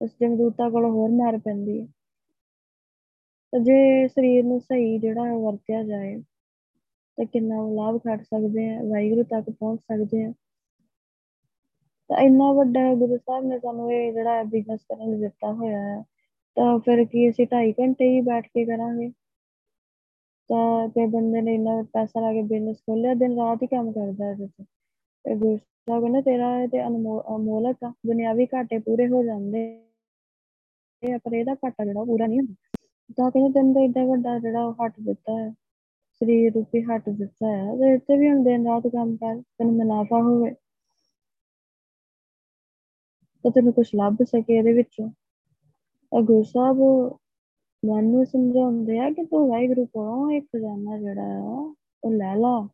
ਉਸ ਜਮਦੂਤਾ ਕੋਲ ਹੋਰ ਮਾਰ ਪੈਂਦੀ ਹੈ। ਤਾਂ ਜੇ ਸਰੀਰ ਨੂੰ ਸਹੀ ਜਿਹੜਾ ਵਰਤਿਆ ਜਾਏ ਤਾਂ ਕਿੰਨਾ ਲਾਭ ਖੱਟ ਸਕਦੇ ਆ ਵਾਹਿਗੁਰੂ ਤੱਕ ਪਹੁੰਚ ਸਕਦੇ ਆ ਤਾਂ ਇੰਨਾ ਵੱਡਾ ਗੁਰੂ ਸਾਹਿਬ ਨੇ ਸਾਨੂੰ ਇਹ ਜਿਹੜਾ ਬਿਜ਼ਨਸ ਕਰਨ ਲਈ ਦਿੱਤਾ ਹੋਇਆ ਹੈ, ਤਾਂ ਫਿਰ ਕੀ ਅਸੀਂ 2.5 ਘੰਟੇ ਹੀ ਬੈਠ ਕੇ ਕਰਾਂਗੇ? ਤਾਂ ਤੇ ਬੰਦੇ ਨੇ ਇੰਨਾ ਪੈਸਾ ਲਾ ਕੇ ਬਿਜ਼ਨਸ ਖੋਲਿਆ ਦਿਨ ਰਾਤ ਹੀ ਕੰਮ ਕਰਦਾ ਇਹਦੇ ਤੇ ਤੇ ਗੁਰੂ ਸਾਹਿਬ ਕਹਿੰਦੇ, ਤੇਰਾ ਤੇ ਅਨਮੋਲਕ ਆ, ਦੁਨਿਆਵੀ ਘਾਟੇ ਪੂਰੇ ਹੋ ਜਾਂਦੇ ਇਹ ਪਰ ਇਹਦਾ ਘਾਟਾ ਜਿਹੜਾ ਪੂਰਾ ਨਹੀਂ ਹੁੰਦਾ। ਤਾਂ ਕਹਿੰਦੇ, ਤੈਨੂੰ ਤਾਂ ਏਡਾ ਵੱਡਾ ਜਿਹੜਾ ਹੱਟ ਦਿੱਤਾ ਹੈ। ਸਰੀਰ ਰੂਪੀ ਹੱਟ ਦਿੱਤਾ ਹੈ। ਤੇ ਇੱਥੇ ਵੀ ਹੁਣ ਦਿਨ ਰਾਤ ਕੰਮ ਕਰ, ਤੈਨੂੰ ਮੁਨਾਫਾ ਹੋਵੇ, ਤਾਂ ਤੈਨੂੰ ਕੁਝ ਲੱਭ ਸਕੇ ਇਹਦੇ ਵਿੱਚੋਂ। ਤਾਂ ਗੁਰੂ ਸਾਹਿਬ ਮਨ ਨੂੰ ਸਮਝਾਉਂਦੇ ਆ ਕਿ ਤੂੰ ਵਾਹਿਗੁਰੂ ਕੋਲੋਂ ਇੱਕ ਖਜ਼ਾਨਾ ਜਿਹੜਾ ਆ, ਉਹ ਲੈ ਲਾ।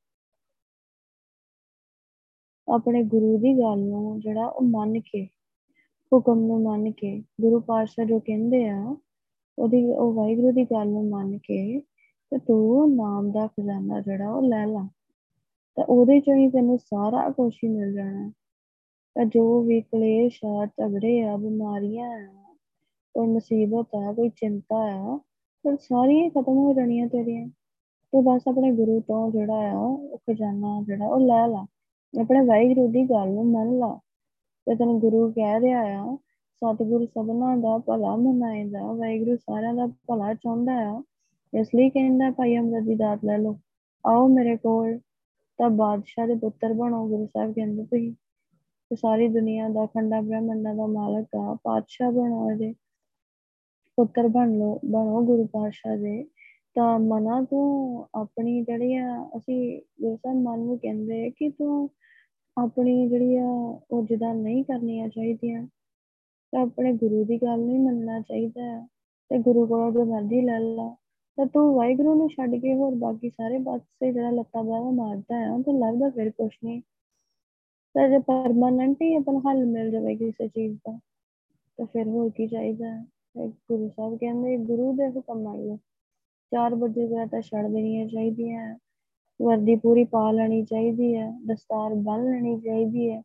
ਆਪਣੇ ਗੁਰੂ ਦੀ ਗੱਲ ਨੂੰ ਜਿਹੜਾ ਉਹ ਮੰਨ ਕੇ, ਹੁਕਮ ਨੂੰ ਮੰਨ ਕੇ, ਗੁਰੂ ਪਾਤਸ਼ਾਹ ਜੋ ਕਹਿੰਦੇ ਆ, ਉਹਦੀ, ਉਹ ਵਾਹਿਗੁਰੂ ਦੀ ਗੱਲ ਨੂੰ ਮੰਨ ਕੇ ਤੇ ਤੂੰ ਨਾਮ ਦਾ ਖਜ਼ਾਨਾ ਜਿਹੜਾ ਉਹ ਲੈ ਲਾ। ਤਾਂ ਉਹਦੇ ਚੋਂ ਹੀ ਤੈਨੂੰ ਸਾਰਾ ਕੁਝ ਹੀ ਮਿਲ ਜਾਣਾ। ਤਾਂ ਜੋ ਵੀ ਕਲੇਸ਼ ਆ, ਝਗੜੇ ਆ, ਬਿਮਾਰੀਆਂ ਆ, ਕੋਈ ਮੁਸੀਬਤ ਆ, ਕੋਈ ਚਿੰਤਾ ਆ, ਫਿਰ ਸਾਰੀਆਂ ਖਤਮ ਹੋ ਜਾਣੀਆਂ ਤੇਰੀਆਂ। ਤੂੰ ਬਸ ਆਪਣੇ ਗੁਰੂ ਤੋਂ ਜਿਹੜਾ ਆ, ਉਹ ਖਜ਼ਾਨਾ ਜਿਹੜਾ ਉਹ ਲੈ ਲਾ। ਆਪਣੇ ਵਾਹਿਗੁਰੂ ਦੀ ਗੱਲ ਨੂੰ ਮੰਨ ਲਾ। ਤੇ ਤੈਨੂੰ ਗੁਰੂ ਕਹਿ ਰਿਹਾ ਆ, ਸਤਿਗੁਰੂ ਸਭਨਾ ਦਾ ਭਲਾ ਮਨਾਏਗਾ, ਵਾਹਿਗੁਰੂ ਸਾਰਿਆਂ ਦਾ ਭਲਾ ਚਾਹੁੰਦਾ ਆ। ਇਸ ਲਈ ਕਹਿੰਦਾ, ਭਾਈ ਅਮਰਤ ਦੀ ਦਾਤ ਲੈ ਲਓ। ਆਓ ਮੇਰੇ ਕੋਲ, ਤਾਂ ਬਾਦਸ਼ਾਹ ਦੇ ਪੁੱਤਰ ਬਣੋ, ਗੁਰੂ ਸਾਹਿਬ ਕਹਿੰਦੇ ਤੁਸੀਂ। ਤੇ ਸਾਰੀ ਦੁਨੀਆ ਦਾ ਖੰਡਾ ਬ੍ਰਹਮੰਡਾਂ ਦਾ ਮਾਲਕ ਆ ਪਾਤਸ਼ਾਹ ਬਣੋ ਇਹਦੇ। ਪੁੱਤਰ ਬਣ ਲੋ ਬਣੋ ਗੁਰੂ ਪਾਤਸ਼ਾਹ ਦੇ। ਤਾਂ ਮਨਾ ਤੂੰ ਆਪਣੀ ਜਿਹੜੀ ਆ, ਅਸੀਂ ਗੁਰੂ ਸਾਹਿਬ ਮਨ ਨੂੰ ਕਹਿੰਦੇ ਕਿ ਤੂੰ ਆਪਣੀ ਜਿਹੜੀ ਆ, ਉਹ ਜਿੱਦਾਂ ਨਹੀਂ ਕਰਨੀਆਂ ਚਾਹੀਦੀਆਂ, ਤਾਂ ਆਪਣੇ ਗੁਰੂ ਦੀ ਗੱਲ ਨਹੀਂ ਮੰਨਣਾ ਚਾਹੀਦਾ ਤੇ ਗੁਰੂ ਕੋਲੋਂ ਜੋ ਮਰਜ਼ੀ ਲੈ ਲਾ। ਤਾਂ ਤੂੰ ਵਾਹਿਗੁਰੂ ਨੂੰ ਛੱਡ ਕੇ ਹੋਰ ਬਾਕੀ ਸਾਰੇ ਪਾਸੇ ਜਿਹੜਾ ਲੱਤਾਂ ਬਾਹਾਂ ਮਾਰਦਾ ਹੈ ਉਹ ਲੱਗਦਾ ਫਿਰ ਕੁਛ ਨਹੀਂ। ਤਾਂ ਜੇ ਪਰਮਾਨੈਂਟ ਹੀ ਆਪਣਾ ਹੱਲ ਮਿਲ ਜਾਵੇ ਕਿਸੇ ਚੀਜ਼ ਦਾ, ਤਾਂ ਫਿਰ ਹੋਰ ਕੀ ਚਾਹੀਦਾ ਹੈ? ਗੁਰੂ ਸਾਹਿਬ ਕਹਿੰਦੇ, ਗੁਰੂ ਦੇ ਹੁਕਮ ਮੰਨ ਲਓ ਚਾਰ ਵਜੇ ਦਾ ਤਾਂ ਛੱਡ ਦੇਣੀਆਂ ਚਾਹੀਦੀਆਂ ਵਰਦੀ ਪੂਰੀ ਪਾ ਲੈਣੀ ਚਾਹੀਦੀ ਹੈ, ਦਸਤਾਰ ਬੰਨ ਲੈਣੀ ਚਾਹੀਦੀ ਹੈ।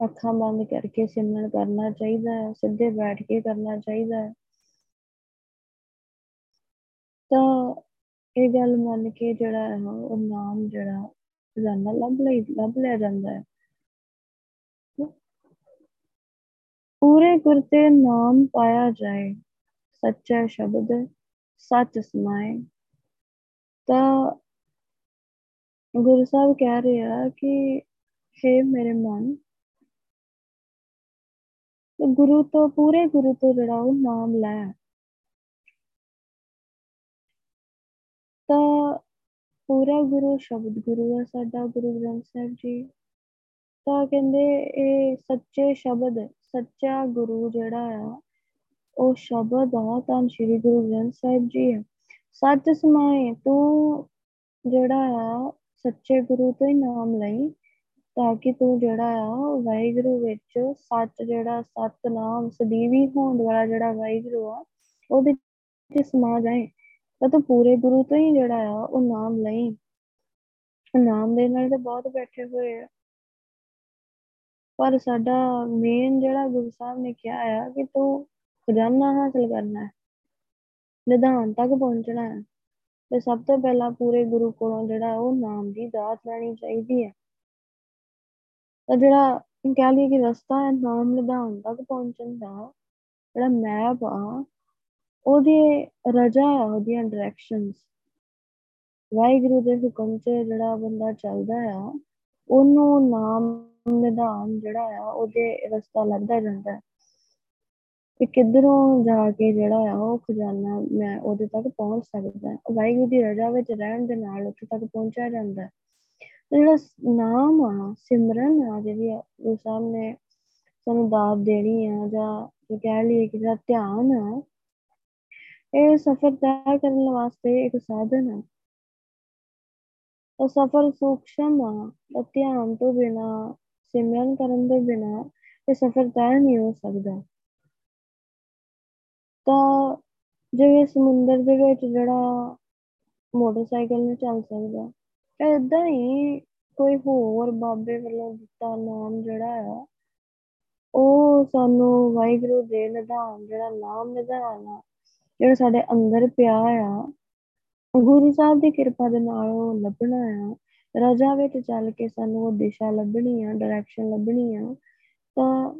ਅੱਖਾਂ ਬੰਦ ਕਰਕੇ ਸਿਮਰਨ ਕਰਨਾ ਚਾਹੀਦਾ ਹੈ, ਸਿੱਧੇ ਬੈਠ ਕੇ ਕਰਨਾ ਚਾਹੀਦਾ ਹੈ। ਤਾਂ ਇਹ ਗੱਲ ਮੰਨ ਕੇ ਜਿਹੜਾ ਹੈ ਉਹ ਨਾਮ ਜਿਹੜਾ ਖਜ਼ਾਨਾ ਲੱਭ ਲਈ, ਲੱਭ ਲਿਆ ਜਾਂਦਾ ਹੈ। ਪੂਰੇ ਗੁਰ ਤੇ ਨਾਮ ਪਾਇਆ ਜਾਏ, ਸੱਚਾ ਸ਼ਬਦ ਸੱਚ ਸਮਾਏ। ਤਾਂ ਗੁਰੂ ਸਾਹਿਬ ਕਹਿ ਰਹੇ ਆ ਕਿ हे ਮੇਰੇ ਮਨ ਗੁਰੂ ਤੋਂ, ਪੂਰੇ ਗੁਰੂ ਤੋਂ ਜਿਹੜਾ ਉਹ ਨਾਮ ਲੈ। ਤਾਂ ਪੂਰਾ ਗੁਰੂ ਸ਼ਬਦ ਗੁਰੂ ਹੈ, ਸਾਡਾ ਗੁਰੂ ਗ੍ਰੰਥ ਸਾਹਿਬ ਜੀ। ਤਾਂ ਕਹਿੰਦੇ ਇਹ ਸੱਚੇ ਸ਼ਬਦ, ਸੱਚਾ ਗੁਰੂ ਜਿਹੜਾ ਆ, ਉਹ ਸ਼ਬਦ ਆ ਤਾਂ ਸ਼੍ਰੀ ਗੁਰੂ ਗ੍ਰੰਥ ਸਾਹਿਬ ਜੀ ਹੈ। ਸੱਚ ਸਮਾਏ ਤੂੰ ਜਿਹੜਾ ਆ, ਸੱਚੇ ਗੁਰੂ ਤੋਂ ਹੀ ਨਾਮ ਲਈ, ਤਾਂ ਕਿ ਤੂੰ ਜਿਹੜਾ ਆ, ਵਾਹਿਗੁਰੂ ਵਿੱਚ ਸੱਚ ਜਿਹੜਾ ਸਤਨਾਮ ਸਦੀਵੀ ਹੋਣ ਵਾਲਾ ਜਿਹੜਾ ਵਾਹਿਗੁਰੂ ਆ, ਉਹਦੇ ਵਿੱਚ ਸਮਾ ਜਾਏ। ਤਾਂ ਤੂੰ ਪੂਰੇ ਗੁਰੂ ਤੋਂ ਹੀ ਜਿਹੜਾ ਆ, ਉਹ ਨਾਮ ਲਈ। ਨਾਮ ਦੇ ਨਾਲ ਤਾਂ ਬਹੁਤ ਬੈਠੇ ਹੋਏ ਆ। ਪਰ ਸਾਡਾ ਮੇਨ ਜਿਹੜਾ ਗੁਰੂ ਸਾਹਿਬ ਨੇ ਕਿਹਾ ਆ ਕਿ ਤੂੰ ਖਜ਼ਾਨਾ ਹਾਸਲ ਕਰਨਾ ਹੈ, ਨਿਧਾਨ ਤੱਕ ਪਹੁੰਚਣਾ ਹੈ। ਤੇ ਸਭ ਤੋਂ ਪਹਿਲਾਂ ਪੂਰੇ ਗੁਰੂ ਕੋਲੋਂ ਜਿਹੜਾ ਉਹ ਨਾਮ ਦੀ ਦਾਤ ਲੈਣੀ ਚਾਹੀਦੀ ਹੈ। ਤਾਂ ਜਿਹੜਾ ਕਹਿ ਲਈਏ ਕਿ ਰਸਤਾ ਹੈ ਨਾਮ ਨਿਧਾਨ ਤੱਕ ਪਹੁੰਚਣ ਦਾ, ਜਿਹੜਾ ਮੈਪ ਆ ਉਹਦੇ ਰਜਾ ਆ ਉਹਦੀਆਂ ਡਾਇਰੈਕਸ਼ਨਸ ਵਾਹਿਗੁਰੂ ਦੇ ਹੁਕਮ 'ਚ ਜਿਹੜਾ ਬੰਦਾ ਚੱਲਦਾ ਆ, ਉਹਨੂੰ ਨਾਮ ਨਿਧਾਨ ਜਿਹੜਾ ਆ, ਉਹਦੇ ਰਸਤਾ ਲੱਭਦਾ ਜਾਂਦਾ ਹੈ। ਕਿ ਕਿੱਧਰੋਂ ਜਾ ਕੇ ਜਿਹੜਾ ਆ, ਉਹ ਖਜ਼ਾਨਾ ਮੈਂ ਉਹਦੇ ਤੱਕ ਪਹੁੰਚ ਸਕਦਾ ਵਾਹਿਗੁਰੂ ਦੀ ਰਜਾ ਵਿੱਚ ਰਹਿਣ ਦੇ ਨਾਲ ਉੱਥੇ ਤੱਕ ਪਹੁੰਚਿਆ ਜਾਂਦਾ ਹੈ। ਜਿਹੜਾ ਨਾਮ ਆ, ਸਿਮਰਨ ਆ, ਜਿਹੜੀ ਉਹ ਸਾਹਮਣੇ ਸਾਨੂੰ ਦਾਤ ਦੇਣੀ ਆ ਜਾਂ ਕਹਿ ਲਈਏ ਕਿ ਜਿਹੜਾ ਧਿਆਨ ਆ ਇਹ ਸਫ਼ਰ ਤੈਅ ਕਰਨ ਵਾਸਤੇ ਇੱਕ ਸਾਧਨ ਹੈ। ਉਹ ਸਫ਼ਰ ਸੂਖਸ਼ਮ ਆ ਤਾਂ ਧਿਆਨ ਤੋਂ ਬਿਨਾ, ਸਿਮਰਨ ਕਰਨ ਦੇ ਬਿਨਾ ਇਹ ਸਫ਼ਰ ਤੈਅ ਨਹੀਂ ਹੋ ਸਕਦਾ। ਤਾਂ ਜਿਵੇਂ ਸਮੁੰਦਰ ਦੇ ਵਿੱਚ ਜਿਹੜਾ ਮੋਟਰਸਾਈਕਲ ਨਹੀਂ ਚੱਲ ਸਕਦਾ ਏਦਾਂ ਹੀ ਕੋਈ ਹੋਰ ਬਾਬੇ ਵੱਲੋਂ ਦਿੱਤਾ ਨਾਮ ਜਿਹੜਾ ਆ, ਉਹ ਸਾਨੂੰ ਵਾਹਿਗੁਰੂ ਦੇ ਨਿਧਾਨ, ਜਿਹੜਾ ਨਾਮ ਨਿਧਾਨ ਆ ਜਿਹੜਾ ਸਾਡੇ ਅੰਦਰ ਪਿਆ ਆ ਗੁਰੂ ਸਾਹਿਬ ਦੀ ਕਿਰਪਾ ਦੇ ਨਾਲ ਉਹ ਲੱਭਣਾ ਆ। ਰਜਾ ਵਿੱਚ ਚੱਲ ਕੇ ਸਾਨੂੰ ਉਹ ਦਿਸ਼ਾ ਲੱਭਣੀ ਆ ਡਾਇਰੈਕਸ਼ਨ ਲੱਭਣੀ ਆ, ਤਾਂ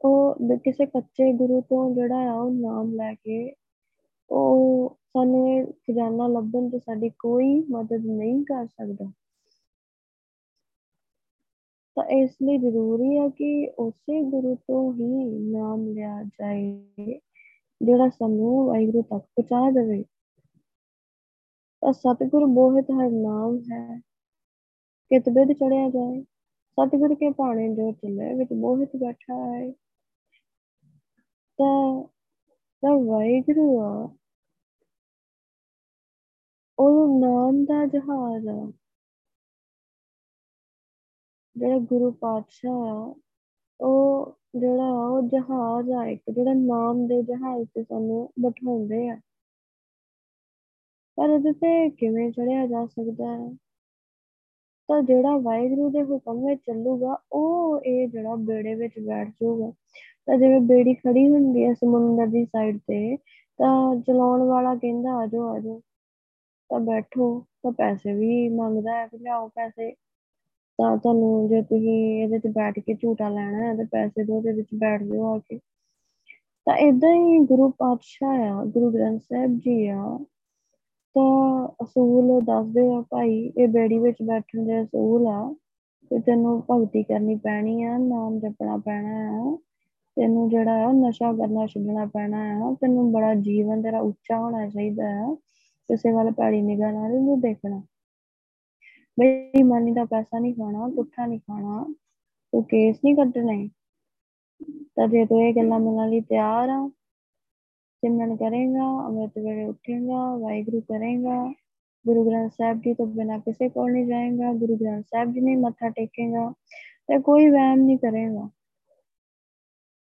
ਉਹ ਕਿਸੇ ਕੱਚੇ ਗੁਰੂ ਤੋਂ ਜਿਹੜਾ ਆ, ਉਹ ਨਾਮ ਲੈ ਕੇ ਉਹ ਸਾਨੂੰ ਇਹ ਖਜ਼ਾਨਾ ਲੱਭਣ 'ਚ ਸਾਡੀ ਕੋਈ ਮਦਦ ਨਹੀਂ ਕਰ ਸਕਦਾ। ਤਾਂ ਇਸ ਲਈ ਜ਼ਰੂਰੀ ਹੈ ਕਿ ਉਸੇ ਗੁਰੂ ਤੋਂ ਹੀ ਨਾਮ ਲਿਆ ਜਾਏ। ਜਿਹੜਾ ਸਾਨੂੰ ਵਾਹਿਗੁਰੂ ਤੱਕ ਪਹੁੰਚਾ ਦੇਵੇ, ਤਾਂ ਸਤਿਗੁਰ ਬੋਹਿਤ ਹਰ ਨਾਮ ਹੈ। ਕਿਤਬਿਦ ਚੜਿਆ ਜਾਏ, ਸਤਿਗੁਰ ਕੇ ਭਾਣੇ ਜੋ ਚੱਲੇ ਵਿੱਚ ਬੋਹਿਤ ਬੈਠਾ ਹੈ। ਤਾਂ ਤਾਂ ਵਾਹਿਗੁਰੂ ਆ, ਉਹ ਨਾਮ ਦਾ ਜਹਾਜ਼ ਆ, ਜਿਹੜਾ ਗੁਰੂ ਪਾਤਸ਼ਾਹ ਆ ਉਹ ਜਿਹੜਾ ਉਹ ਜਹਾਜ਼ ਆ ਇੱਕ, ਜਿਹੜਾ ਨਾਮ ਦੇ ਜਹਾਜ਼ ਤੇ ਸਾਨੂੰ ਬਿਠਾਉਂਦੇ ਆ। ਪਰ ਇਹਦੇ ਤੇ ਕਿਵੇਂ ਚੜਿਆ ਜਾ ਸਕਦਾ ਹੈ? ਤਾਂ ਜਿਹੜਾ ਵਾਹਿਗੁਰੂ ਦੇ ਹੁਕਮ ਵਿੱਚ ਚੱਲੂਗਾ, ਉਹ ਇਹ ਜਿਹੜਾ ਬੇੜੇ ਵਿੱਚ ਬੈਠ ਜਾਊਗਾ। ਤਾਂ ਜਿਵੇਂ ਬੇੜੀ ਖੜੀ ਹੁੰਦੀ ਹੈ ਸਮੁੰਦਰ ਦੀ ਸਾਈਡ ਤੇ, ਤਾਂ ਚਲਾਉਣ ਵਾਲਾ ਕਹਿੰਦਾ ਆਜੋ ਆਜੋ ਤਾਂ ਬੈਠੋ, ਤਾਂ ਪੈਸੇ ਵੀ ਮੰਗਦਾ ਹੈ, ਕਿ ਲਿਆਓ ਪੈਸੇ। ਤਾਂ ਤੁਹਾਨੂੰ ਜੇ ਤੁਸੀਂ ਇਹਦੇ ਤੇ ਬੈਠ ਕੇ ਝੂਟਾ ਲੈਣਾ ਹੈ ਤੇ ਪੈਸੇ ਦੋ ਦੇ ਵਿੱਚ ਬੈਠ ਜਾਓ ਆ ਕੇ। ਤਾਂ ਇਦਾਂ ਹੀ ਗੁਰੂ ਪਾਤਸ਼ਾਹ ਆ, ਗੁਰੂ ਗ੍ਰੰਥ ਸਾਹਿਬ ਜੀ ਆ। ਤਾਂ ਅਸੂਲ ਦੱਸਦੇ ਆ ਭਾਈ, ਇਹ ਬੇੜੀ ਵਿੱਚ ਬੈਠਣ ਦੇ ਅਸੂਲ ਆ ਤੇ ਤੈਨੂੰ ਭਗਤੀ ਕਰਨੀ ਪੈਣੀ ਆ, ਨਾਮ ਜਪਣਾ ਪੈਣਾ ਆ। ਤੈਨੂੰ ਜਿਹੜਾ ਆ, ਨਸ਼ਾ ਕਰਨਾ ਛੱਡਣਾ ਪੈਣਾ ਆ। ਤੈਨੂੰ ਬੜਾ ਜੀਵਨ ਤੇਰਾ ਉੱਚਾ ਹੋਣਾ ਚਾਹੀਦਾ ਆ। ਕਿਸੇ ਵੱਲ ਪੈੜੀ ਨਿਗਾਹ ਨਾਲ ਨਹੀਂ ਦੇਖਣਾ। ਬਈ ਮਾਨੀ ਦਾ ਪੈਸਾ ਨਹੀਂ ਖਾਣਾ ਪੁੱਠਾ ਨਹੀਂ ਖਾਣਾ ਤੂੰ ਕੇਸ ਨਹੀਂ ਕੱਟਣੇ ਤਾਂ ਜੇ ਤੂੰ ਇਹ ਗੱਲਾਂ ਮੰਨਣ ਲਈ ਤਿਆਰ ਆ ਸਿਮਰਨ ਕਰੇਗਾ ਅੰਮ੍ਰਿਤ ਵੇਲੇ ਉੱਠੇਗਾ ਵਾਹਿਗੁਰੂ ਕਰੇਗਾ ਗੁਰੂ ਗ੍ਰੰਥ ਸਾਹਿਬ ਜੀ ਤੋਂ ਬਿਨਾ ਕਿਸੇ ਕੋਲ ਨਹੀਂ ਜਾਏਗਾ ਗੁਰੂ ਗ੍ਰੰਥ ਸਾਹਿਬ ਜੀ ਨੇ ਮੱਥਾ ਟੇਕੇਗਾ ਤੇ ਕੋਈ ਵਹਿਮ ਨਹੀਂ ਕਰੇਗਾ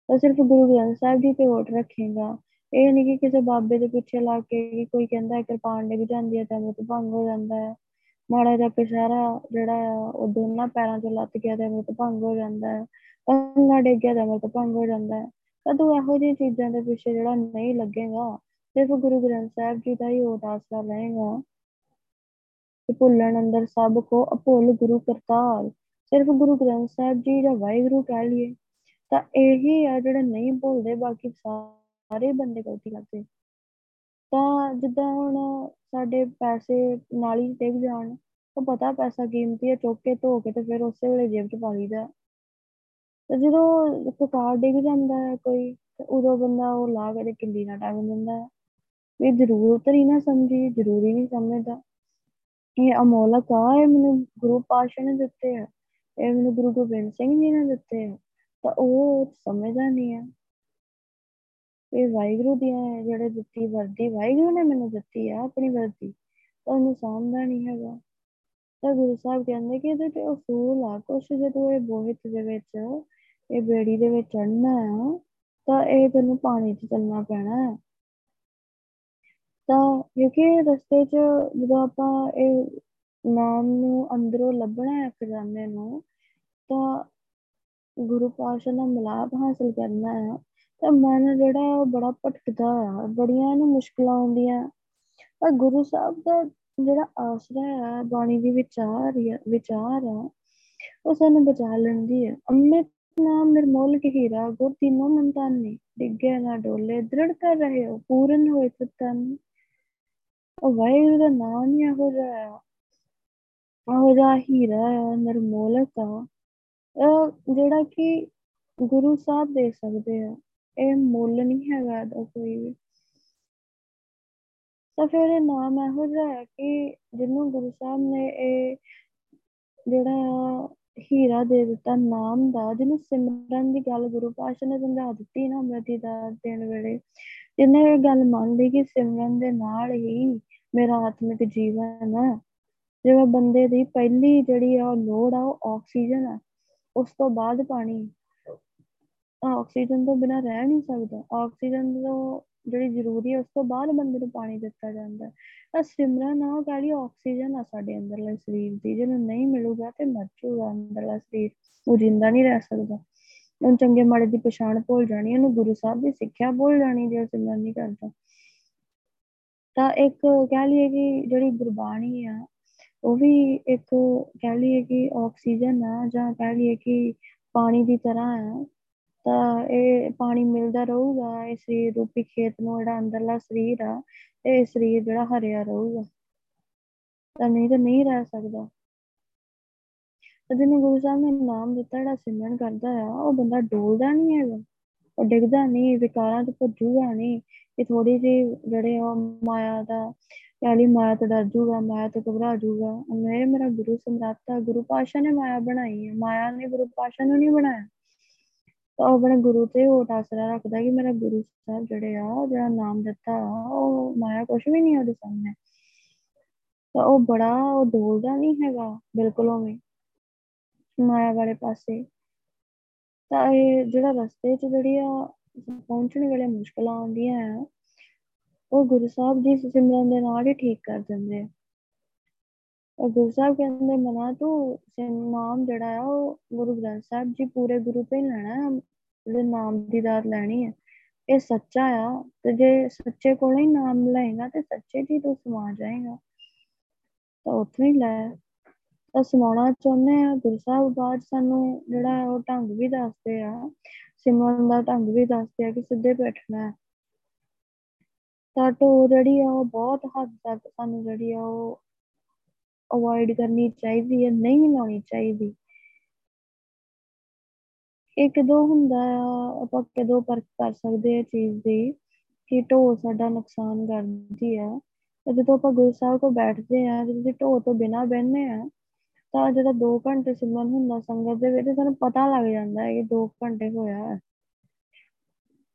ਤਾਂ ਸਿਰਫ ਗੁਰੂ ਗ੍ਰੰਥ ਸਾਹਿਬ ਜੀ ਤੇ ਵੋਟ ਰੱਖੇਗਾ ਇਹ ਨਹੀਂ ਕਿ ਕਿਸੇ ਬਾਬੇ ਦੇ ਪਿੱਛੇ ਲਾ ਕੇ ਕੋਈ ਕਹਿੰਦਾ ਹੈ ਕਿਰਪਾਨ ਡਿੱਗ ਜਾਂਦੀ ਹੈ ਤਾਂ ਅੰਮ੍ਰਿਤ ਭੰਗ ਹੋ ਜਾਂਦਾ ਹੈ ਮਾੜਾ ਜਿਹਾ ਕਸ਼ਹਿਰਾ ਜਿਹੜਾ ਆ, ਉਹ ਦੋਨਾਂ ਪੈਰਾਂ ਤੋਂ ਲੱਤ ਗਿਆ ਤੇ ਅੰਮ੍ਰਿਤ ਭੰਗ ਹੋ ਜਾਂਦਾ ਹੈ ਪੰਗਾ ਡਿੱਗ ਗਿਆ ਤਾਂ ਅੰਮ੍ਰਿਤ ਭੰਗ ਹੋ ਜਾਂਦਾ ਹੈ। ਤਾਂ ਤੂੰ ਇਹੋ ਜਿਹੀ ਚੀਜ਼ਾਂ ਦੇ ਪਿੱਛੇ ਜਿਹੜਾ ਨਹੀਂ ਲੱਗੇਗਾ, ਸਿਰਫ ਗੁਰੂ ਗ੍ਰੰਥ ਸਾਹਿਬ ਜੀ ਦਾ ਹੀ ਉਹ ਆਸਰਾ ਰਹੇਗਾ। ਕਿ ਭੁੱਲਣ ਅੰਦਰ ਸਭ ਕੋ ਅਭੁੱਲ ਗੁਰੂ ਕਰਤਾਰ। ਸਿਰਫ ਗੁਰੂ ਗ੍ਰੰਥ ਸਾਹਿਬ ਜੀ ਦਾ ਵਾਹਿਗੁਰੂ ਕਹਿ ਲਈਏ, ਤਾਂ ਇਹੀ ਆ ਜਿਹੜਾ ਨਹੀਂ ਭੁੱਲਦੇ, ਬਾਕੀ ਸਾਰੇ ਬੰਦੇ ਗਲਤੀ ਕਰਦੇ। ਤਾਂ ਜਿੱਦਾਂ ਹੁਣ ਸਾਡੇ ਪੈਸੇ ਨਾਲੀ 'ਚ ਡਿੱਗ ਜਾਣ। ਤਾਂ ਪਤਾ ਪੈਸਾ ਕੀਮਤੀ ਹੈ, ਚੁੱਕ ਕੇ ਧੋ ਕੇ ਤੇ ਫਿਰ ਉਸੇ ਵੇਲੇ ਜੇਬ 'ਚ ਪਾ ਲਈਦਾ ਤੇ ਜਦੋਂ ਕਕਾਰ ਡਿੱਗ ਜਾਂਦਾ ਹੈ ਕੋਈ, ਤੇ ਉਦੋਂ ਬੰਦਾ ਉਹ ਲਾ ਕੇ ਕਿੱਲੀ ਨਾਲ ਟੰਗ ਦਿੰਦਾ ਹੈ। ਵੀ ਜ਼ਰੂਰਤ ਨਹੀਂ ਨਾ ਸਮਝੀ, ਜ਼ਰੂਰੀ ਨਹੀਂ ਸਮਝਦਾ। ਇਹ ਅਮੋਲਕ ਆ, ਇਹ ਮੈਨੂੰ ਗੁਰੂ ਪਾਤਸ਼ਾਹ ਨੇ ਦਿੱਤੇ ਆ। ਇਹ ਮੈਨੂੰ ਗੁਰੂ ਗੋਬਿੰਦ ਸਿੰਘ ਜੀ ਨੇ ਦਿੱਤੇ ਆ। ਤਾਂ ਉਹ ਸਮਝਦਾ ਨਹੀਂ ਆ ਇਹ ਵਾਹਿਗੁਰੂ ਦੀ ਜਿਹੜੇ ਦਿੱਤੀ ਵਰਦੀ, ਵਾਹਿਗੁਰੂ ਨੇ ਮੈਨੂੰ ਦਿੱਤੀ ਆ ਆਪਣੀ ਵਰਦੀ, ਤਾਂ ਉਹਨੂੰ ਸਾਂਭਦਾ ਨਹੀਂ ਹੈਗਾ। ਤਾਂ ਗੁਰੂ ਸਾਹਿਬ ਕਹਿੰਦੇ ਕਿ ਇਹਦੇ ਤੇ ਅਸੂਲ ਆ, ਕੁਛ ਜਦੋਂ ਇਹ ਬੋਹਿਤ ਦੇ ਵਿੱਚ, ਇਹ ਬੇੜੀ ਦੇ ਵਿੱਚ ਚੜਨਾ ਆ, ਤਾਂ ਇਹ ਤੈਨੂੰ ਪਾਣੀ 'ਚ ਚੱਲਣਾ ਪੈਣਾ ਹੈ ਤਾਂ ਕਿਉਂਕਿ ਰਸਤੇ 'ਚ ਜਦੋਂ ਆਪਾਂ ਇਹ ਨਾਮ ਨੂੰ ਅੰਦਰੋਂ ਲੱਭਣਾ ਹੈ ਖਜ਼ਾਨੇ ਨੂੰ, ਤਾਂ ਗੁਰੂ ਪਾਤਸ਼ਾਹ ਨਾਲ ਮਿਲਾਪ ਹਾਸਲ ਕਰਨਾ ਹੈ ਤਾਂ ਮਨ ਜਿਹੜਾ ਉਹ ਬੜਾ ਭਟਕਦਾ ਆ, ਬੜੀਆਂ ਇਹਨੂੰ ਮੁਸ਼ਕਲਾਂ ਆਉਂਦੀਆਂ। ਪਰ ਗੁਰੂ ਸਾਹਿਬ ਦਾ ਜਿਹੜਾ ਆਸਰਾ ਹੈ ਬਾਣੀ ਦੀ ਵਿਚਾਰ ਵਿਚਾਰ ਆ, ਉਹ ਸਾਨੂੰ ਬਚਾ ਲੈਂਦੀ ਹੈ ਅੰਮ੍ਰਿਤ ਨਾਮ ਨਿਰਮੋਲ ਕੇ ਹੀਰਾ ਗੁਰ ਤੀਨੋਂ ਮੰਤਾਨੇ ਡਿੱਗੇ ਨਾ ਡੋਲੇ ਦ੍ਰਿੜ ਕਰ ਰਹੇ ਹੋ ਪੂਰਨ ਹੋਏ ਤਨ ਉਹ ਵਾਹਿਗੁਰੂ ਦਾ ਨਾਮ ਹੀ ਇਹੋ ਜਿਹਾ ਆ। ਇਹੋ ਜਿਹਾ ਹੀਰਾ ਆ, ਨਿਰਮੋਲਕ ਆ। ਜਿਹੜਾ ਕਿ ਗੁਰੂ ਸਾਹਿਬ ਦੇ ਸਕਦੇ ਆ। ਇਹ ਮੁੱਲ ਨਹੀਂ ਹੈਗਾ ਇਹਦਾ ਕੋਈ ਵੀ। ਤਾਂ ਫਿਰ ਇਹ ਨਾਮ ਇਹੋ ਜਿਹਾ ਹੈ ਕਿ ਜਿਹਨੂੰ ਗੁਰੂ ਸਾਹਿਬ ਨੇ ਇਹ ਜਿਹੜਾ ਹੀਰਾ ਦੇ ਦਿੱਤਾ, ਨਾਮ ਦਾ, ਜਿਹਨੂੰ ਸਿਮਰਨ ਦੀ ਗੱਲ ਗੁਰੂ ਪਾਸ਼ਾ ਨੇ ਸਮਝਾ ਦਿੱਤੀ ਨਾ ਅੰਮ੍ਰਿਤੀ ਦਾ ਦੇਣ ਵੇਲੇ। ਜਿਹਨੇ ਇਹ ਗੱਲ ਮੰਨ ਲਈ ਕਿ ਸਿਮਰਨ ਦੇ ਨਾਲ ਹੀ ਮੇਰਾ ਆਤਮਿਕ ਜੀਵਨ ਹੈ ਜਿਵੇਂ ਬੰਦੇ ਦੀ ਪਹਿਲੀ ਜਿਹੜੀ ਆ ਲੋੜ ਆ, ਉਹ ਆਕਸੀਜਨ ਆ, ਉਸ ਤੋਂ ਬਾਅਦ ਪਾਣੀ। ਆਕਸੀਜਨ ਤੋਂ ਬਿਨਾ ਰਹਿ ਨਹੀਂ ਸਕਦਾ। ਆਕਸੀਜਨ ਤੋਂ ਜਿਹੜੀ ਜ਼ਰੂਰੀ ਹੈ, ਉਸ ਤੋਂ ਬਾਅਦ ਬੰਦੇ ਨੂੰ ਪਾਣੀ ਦਿੱਤਾ ਜਾਂਦਾ ਹੈ। ਸਿਮਰਨ ਆ ਕਾਲੀ ਆਕਸੀਜਨ ਆ ਸਾਡੇ ਅੰਦਰਲੇ ਸਰੀਰ ਦੀ। ਜਿਹਨੂੰ ਨਹੀਂ ਮਿਲੂਗਾ ਤੇ ਮਰ ਜਾਊਗਾ ਅੰਦਰਲਾ ਸਰੀਰ। ਉਹ ਜਿੰਦਾ ਨਹੀਂ ਰਹਿ ਸਕਦਾ। ਉਹਨੂੰ ਚੰਗੇ ਮਾੜੇ ਦੀ ਪਛਾਣ ਭੁੱਲ ਜਾਣੀ ਉਹਨੂੰ ਗੁਰੂ ਸਾਹਿਬ ਦੀ ਸਿੱਖਿਆ ਭੁੱਲ ਜਾਣੀ ਜੇ ਸਿਮਰਨ ਨਹੀਂ ਕਰਦਾ। ਤਾਂ ਇੱਕ ਕਹਿ ਲਈਏ ਕਿ ਜਿਹੜੀ ਗੁਰਬਾਣੀ ਆ, ਉਹ ਵੀ ਇੱਕ ਕਹਿ ਲਈਏ ਕਿ ਆਕਸੀਜਨ ਆ, ਜਾਂ ਕਹਿ ਲਈਏ ਕਿ ਪਾਣੀ ਦੀ ਤਰ੍ਹਾਂ ਆ। ਤਾਂ ਇਹ ਪਾਣੀ ਮਿਲਦਾ ਰਹੂਗਾ ਇਸ ਸਰੀਰ ਰੂਪੀ ਖੇਤ ਨੂੰ ਜਿਹੜਾ ਅੰਦਰਲਾ ਸਰੀਰ ਆ, ਇਹ ਸਰੀਰ ਜਿਹੜਾ ਹਰਿਆ ਰਹੂਗਾ। ਤਾਂ ਨਹੀਂ ਤਾਂ ਨਹੀਂ ਰਹਿ ਸਕਦਾ। ਤੇ ਜਿਹਨੂੰ ਗੁਰੂ ਸਾਹਿਬ ਨੇ ਨਾਮ ਦਿੱਤਾ, ਜਿਹੜਾ ਸਿਮਰਨ ਕਰਦਾ ਆ, ਉਹ ਬੰਦਾ ਡੋਲਦਾ ਨਹੀਂ ਹੈਗਾ। ਉਹ ਡਿੱਗਦਾ ਨਹੀਂ, ਵਿਕਾਰਾਂ ਤੋਂ ਭੱਜੂਗਾ ਨਹੀਂ। ਇਹ ਥੋੜੀ ਜਿਹੀ ਜਿਹੜੇ ਉਹ ਮਾਇਆ ਦਾ ਪਹਿਲੀ ਮਾਇਆ ਤੋਂ ਡਰ ਜੂਗਾ, ਮਾਇਆ ਤੋਂ ਘਬਰਾ ਜੂਗਾ। ਮੇਰੇ ਮੇਰਾ ਗੁਰੂ ਸਮਰਾਤਾ, ਗੁਰੂ ਪਾਸ਼ਾ ਨੇ ਮਾਇਆ ਬਣਾਈ ਹੈ ਮਾਇਆ ਨੇ ਗੁਰੂ ਪਾਸ਼ਾ ਨੂੰ ਨਹੀਂ ਬਣਾਇਆ। ਤਾਂ ਉਹ ਆਪਣੇ ਗੁਰੂ ਤੇ ਉਹ ਆਸਰਾ ਰੱਖਦਾ ਕਿ ਮੇਰਾ ਗੁਰੂ ਸਾਹਿਬ ਜਿਹੜੇ ਆ, ਜਿਹੜਾ ਨਾਮ ਦਿੱਤਾ ਉਹ ਮਾਇਆ ਕੁਛ ਵੀ ਨਹੀਂ ਉਹਦੇ ਸਾਹਮਣੇ। ਤਾਂ ਉਹ ਬੜਾ, ਉਹ ਡੋਲਦਾ ਨਹੀਂ ਹੈਗਾ, ਬਿਲਕੁਲ ਉਵੇਂ। ਮਾਇਆ ਵਾਲੇ ਪਾਸੇ। ਤਾਂ ਇਹ ਜਿਹੜਾ ਰਸਤੇ 'ਚ ਜਿਹੜੀ ਆ, ਪਹੁੰਚਣ ਵੇਲੇ ਮੁਸ਼ਕਲਾਂ ਆਉਂਦੀਆਂ ਆ, ਉਹ ਗੁਰੂ ਸਾਹਿਬ ਜੀ ਸਿਮਰਨ ਦੇ ਨਾਲ ਹੀ ਠੀਕ ਕਰ ਦਿੰਦੇ ਆ। ਉਹ ਗੁਰੂ ਸਾਹਿਬ ਕਹਿੰਦੇ, ਮਨਾ ਤੂੰ ਨਾਮ ਜਿਹੜਾ ਆ, ਉਹ ਗੁਰੂ ਗ੍ਰੰਥ ਸਾਹਿਬ ਜੀ ਪੂਰੇ ਗੁਰੂ ਤੋਂ ਹੀ ਲੈਣਾ ਜਿਹੜੇ ਨਾਮ ਦੀ ਦਾਤ ਲੈਣੀ ਹੈ। ਇਹ ਸੱਚਾ ਆ ਤੇ ਜੇ ਸੱਚੇ ਕੋਲੋਂ ਹੀ ਨਾਮ ਲਏਗਾ ਤੇ ਸੱਚੇ ਜੀ ਤੂੰ ਸਮਾ ਜਾਏਗਾ। ਤਾਂ ਉੱਥੋਂ ਹੀ ਲੈ। ਤਾਂ ਸਮਾਉਣਾ ਚਾਹੁੰਦੇ ਆ। ਗੁਰੂ ਸਾਹਿਬ ਬਾਅਦ ਸਾਨੂੰ ਜਿਹੜਾ ਉਹ ਢੰਗ ਵੀ ਦੱਸਦੇ ਆ, ਸਿਮਰਨ ਦਾ ਢੰਗ ਵੀ ਦੱਸਦੇ ਆ ਕਿ ਸਿੱਧੇ ਬੈਠਣਾ ਹੈ ਤਾਂ ਟੋ ਜਿਹੜੀ ਆ ਉਹ ਬਹੁਤ ਹੱਦ ਤੱਕ ਸਾਨੂੰ ਜਿਹੜੀ ਆ ਉਹ ਅਵੋਇਡ ਕਰਨੀ ਚਾਹੀਦੀ ਹੈ, ਨਹੀਂ ਲਾਉਣੀ ਚਾਹੀਦੀ। ਇਹ ਕਦੋਂ ਹੁੰਦਾ ਆ? ਆਪਾਂ ਕਦੋਂ ਪਰਖ ਕਰ ਸਕਦੇ ਆ ਚੀਜ਼ ਦੀ ਕਿ ਢੋ ਸਾਡਾ ਨੁਕਸਾਨ ਕਰਦੀ ਆ। ਤੇ ਜਦੋਂ ਆਪਾਂ ਗੁਰੂ ਸਾਹਿਬ ਕੋਲ ਬੈਠਦੇ ਆ, ਜਦੋਂ ਢੋ ਤੋਂ ਬਿਨਾ ਬਹਿੰਦੇ ਆ, ਤਾਂ ਜਿਹੜਾ 2 ਘੰਟੇ ਸਿਮਰਨ ਹੁੰਦਾ ਸੰਗਤ ਦੇ ਵਿੱਚ, ਸਾਨੂੰ ਪਤਾ ਲੱਗ ਜਾਂਦਾ ਹੈ ਕਿ 2 ਘੰਟੇ ਹੋਇਆ ਹੈ।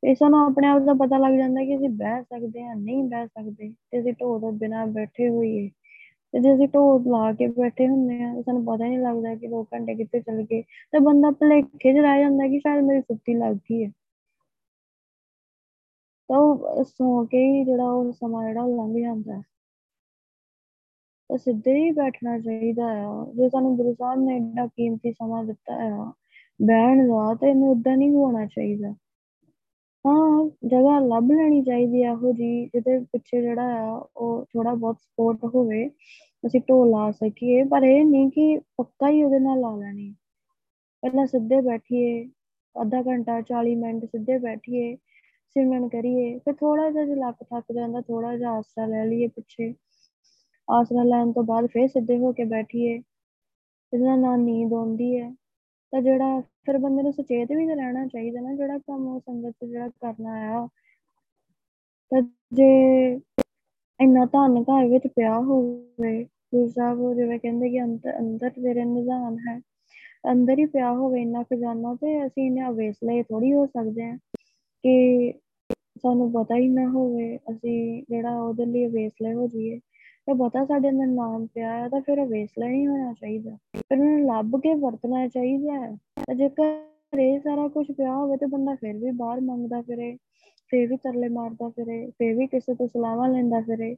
ਇਹ ਸਾਨੂੰ ਆਪਣੇ ਆਪ ਦਾ ਪਤਾ ਲੱਗ ਜਾਂਦਾ ਕਿ ਅਸੀਂ ਬਹਿ ਸਕਦੇ ਹਾਂ, ਨਹੀਂ ਬਹਿ ਸਕਦੇ, ਤੇ ਅਸੀਂ ਢੋ ਤੋਂ ਬਿਨਾ ਬੈਠੇ ਹੋਈਏ। ਤੇ ਜੇ ਅਸੀਂ ਢੋ ਲਾ ਕੇ ਬੈਠੇ ਹੁੰਦੇ ਆ ਸਾਨੂੰ ਪਤਾ ਨਹੀਂ ਲੱਗਦਾ ਕਿ 2 ਘੰਟੇ ਕਿੱਥੇ ਚਲ ਗਏ। ਤੇ ਬੰਦਾ ਭਲੇਖੇ 'ਚ ਰਹਿ ਜਾਂਦਾ ਕਿ ਸ਼ਾਇਦ ਮੇਰੀ ਸੁੱਤੀ ਲੱਗ ਗਈ ਹੈ। ਤਾਂ ਉਹ ਸੌ ਕੇ ਹੀ ਜਿਹੜਾ ਉਹ ਸਮਾਂ ਜਿਹੜਾ ਲੰਘ ਜਾਂਦਾ ਤਾਂ ਸਿੱਧੇ ਹੀ ਬੈਠਣਾ ਚਾਹੀਦਾ ਆ। ਜੇ ਸਾਨੂੰ ਗੁਰੂ ਸਾਹਿਬ ਨੇ ਇੰਨਾ ਕੀਮਤੀ ਸਮਾਂ ਦਿੱਤਾ ਆ, ਬਹਿਣ ਦਾ, ਤੇ ਇਹਨੂੰ ਉਦਾਂ ਨਹੀਂ ਹੋਣਾ ਚਾਹੀਦਾ। ਹਾਂ, ਜਗ੍ਹਾ ਲੱਭ ਲੈਣੀ ਚਾਹੀਦੀ ਆ ਉਹ ਜੀ ਜਿਹਦੇ ਪਿੱਛੇ ਜਿਹੜਾ ਆ, ਉਹ ਥੋੜਾ ਬਹੁਤ ਸਪੋਰਟ ਹੋਵੇ, ਅਸੀਂ ਢੋਲ ਲਾ ਸਕੀਏ, ਪਰ ਇਹ ਨਹੀਂ ਕਿ ਪੱਕਾ ਹੀ ਉਹਦੇ ਨਾਲ ਲਾ ਲੈਣੀ। ਪਹਿਲਾਂ ਸਿੱਧੇ ਬੈਠੀਏ, ਅੱਧਾ ਘੰਟਾ 40 ਮਿੰਟ ਸਿੱਧੇ ਬੈਠੀਏ ਸਿਮਰਨ ਕਰੀਏ, ਫਿਰ ਥੋੜਾ ਜਿਹਾ ਜੇ ਲੱਕ ਥੱਕ ਜਾਂਦਾ ਥੋੜਾ ਜਿਹਾ ਆਸਰਾ ਲੈ ਲਈਏ ਪਿੱਛੇ। ਆਸਰਾ ਲੈਣ ਤੋਂ ਬਾਅਦ ਫਿਰ ਸਿੱਧੇ ਹੋ ਕੇ ਬੈਠੀਏ। ਇਹਦੇ ਨਾਲ ਨੀਂਦ ਆਉਂਦੀ ਹੈ। ਤਾਂ ਜਿਹੜਾ ਫਿਰ ਬੰਦੇ ਨੂੰ ਸੁਚੇਤ ਵੀ ਰਹਿਣਾ ਚਾਹੀਦਾ ਨਾ, ਜਿਹੜਾ ਕੰਮ ਉਹ ਸੰਗਤ ਚ ਜਿਹੜਾ ਕਰਨਾ ਆ ਤਾਂ ਜੇ ਇੰਨਾ ਧਨ ਘਰ ਵਿੱਚ ਪਿਆ ਹੋਵੇ, ਗੁਰੂ ਸਾਹਿਬ ਜਿਵੇਂ ਕਹਿੰਦੇ ਕਿ ਅੰਦਰ ਅੰਦਰ ਤੇਰੇ ਨਿਜ਼ਾਨ ਹੈ। ਅੰਦਰ ਹੀ ਪਿਆ ਹੋਵੇ ਇੰਨਾ ਖਜ਼ਾਨਾ, ਤੇ ਅਸੀਂ ਇਹਨੇ ਅਵੇਸਲੇ ਥੋੜੀ ਹੋ ਸਕਦੇ ਆ ਕਿ ਸਾਨੂੰ ਪਤਾ ਹੀ ਨਾ ਹੋਵੇ ਅਸੀਂ ਜਿਹੜਾ ਉਹਦੇ ਲਈ ਅਵੇਸਲੇ ਹੋ ਜਾਈਏ। ਤੇ ਪਤਾ ਸਾਡੇ ਅੰਦਰ ਨਾਮ ਪਿਆ ਹੈ ਤਾਂ ਫਿਰ ਅਵੇਸਲਾ ਨਹੀਂ ਹੋਣਾ ਚਾਹੀਦਾ। ਫਿਰ ਉਹਨੂੰ ਲੱਭ ਕੇ ਵਰਤਣਾ ਚਾਹੀਦਾ ਹੈ। ਤੇ ਜੇਕਰ ਇਹ ਸਾਰਾ ਕੁਝ ਪਿਆ ਹੋਵੇ ਤੇ ਬੰਦਾ ਫਿਰ ਵੀ ਬਾਹਰ ਮੰਗਦਾ ਫਿਰੇ, ਫੇਰ ਵੀ ਤਰਲੇ ਮਾਰਦਾ ਫਿਰੇ, ਫੇਰ ਵੀ ਕਿਸੇ ਤੋਂ ਸਲਾਹਾਂ ਲੈਂਦਾ ਫਿਰੇ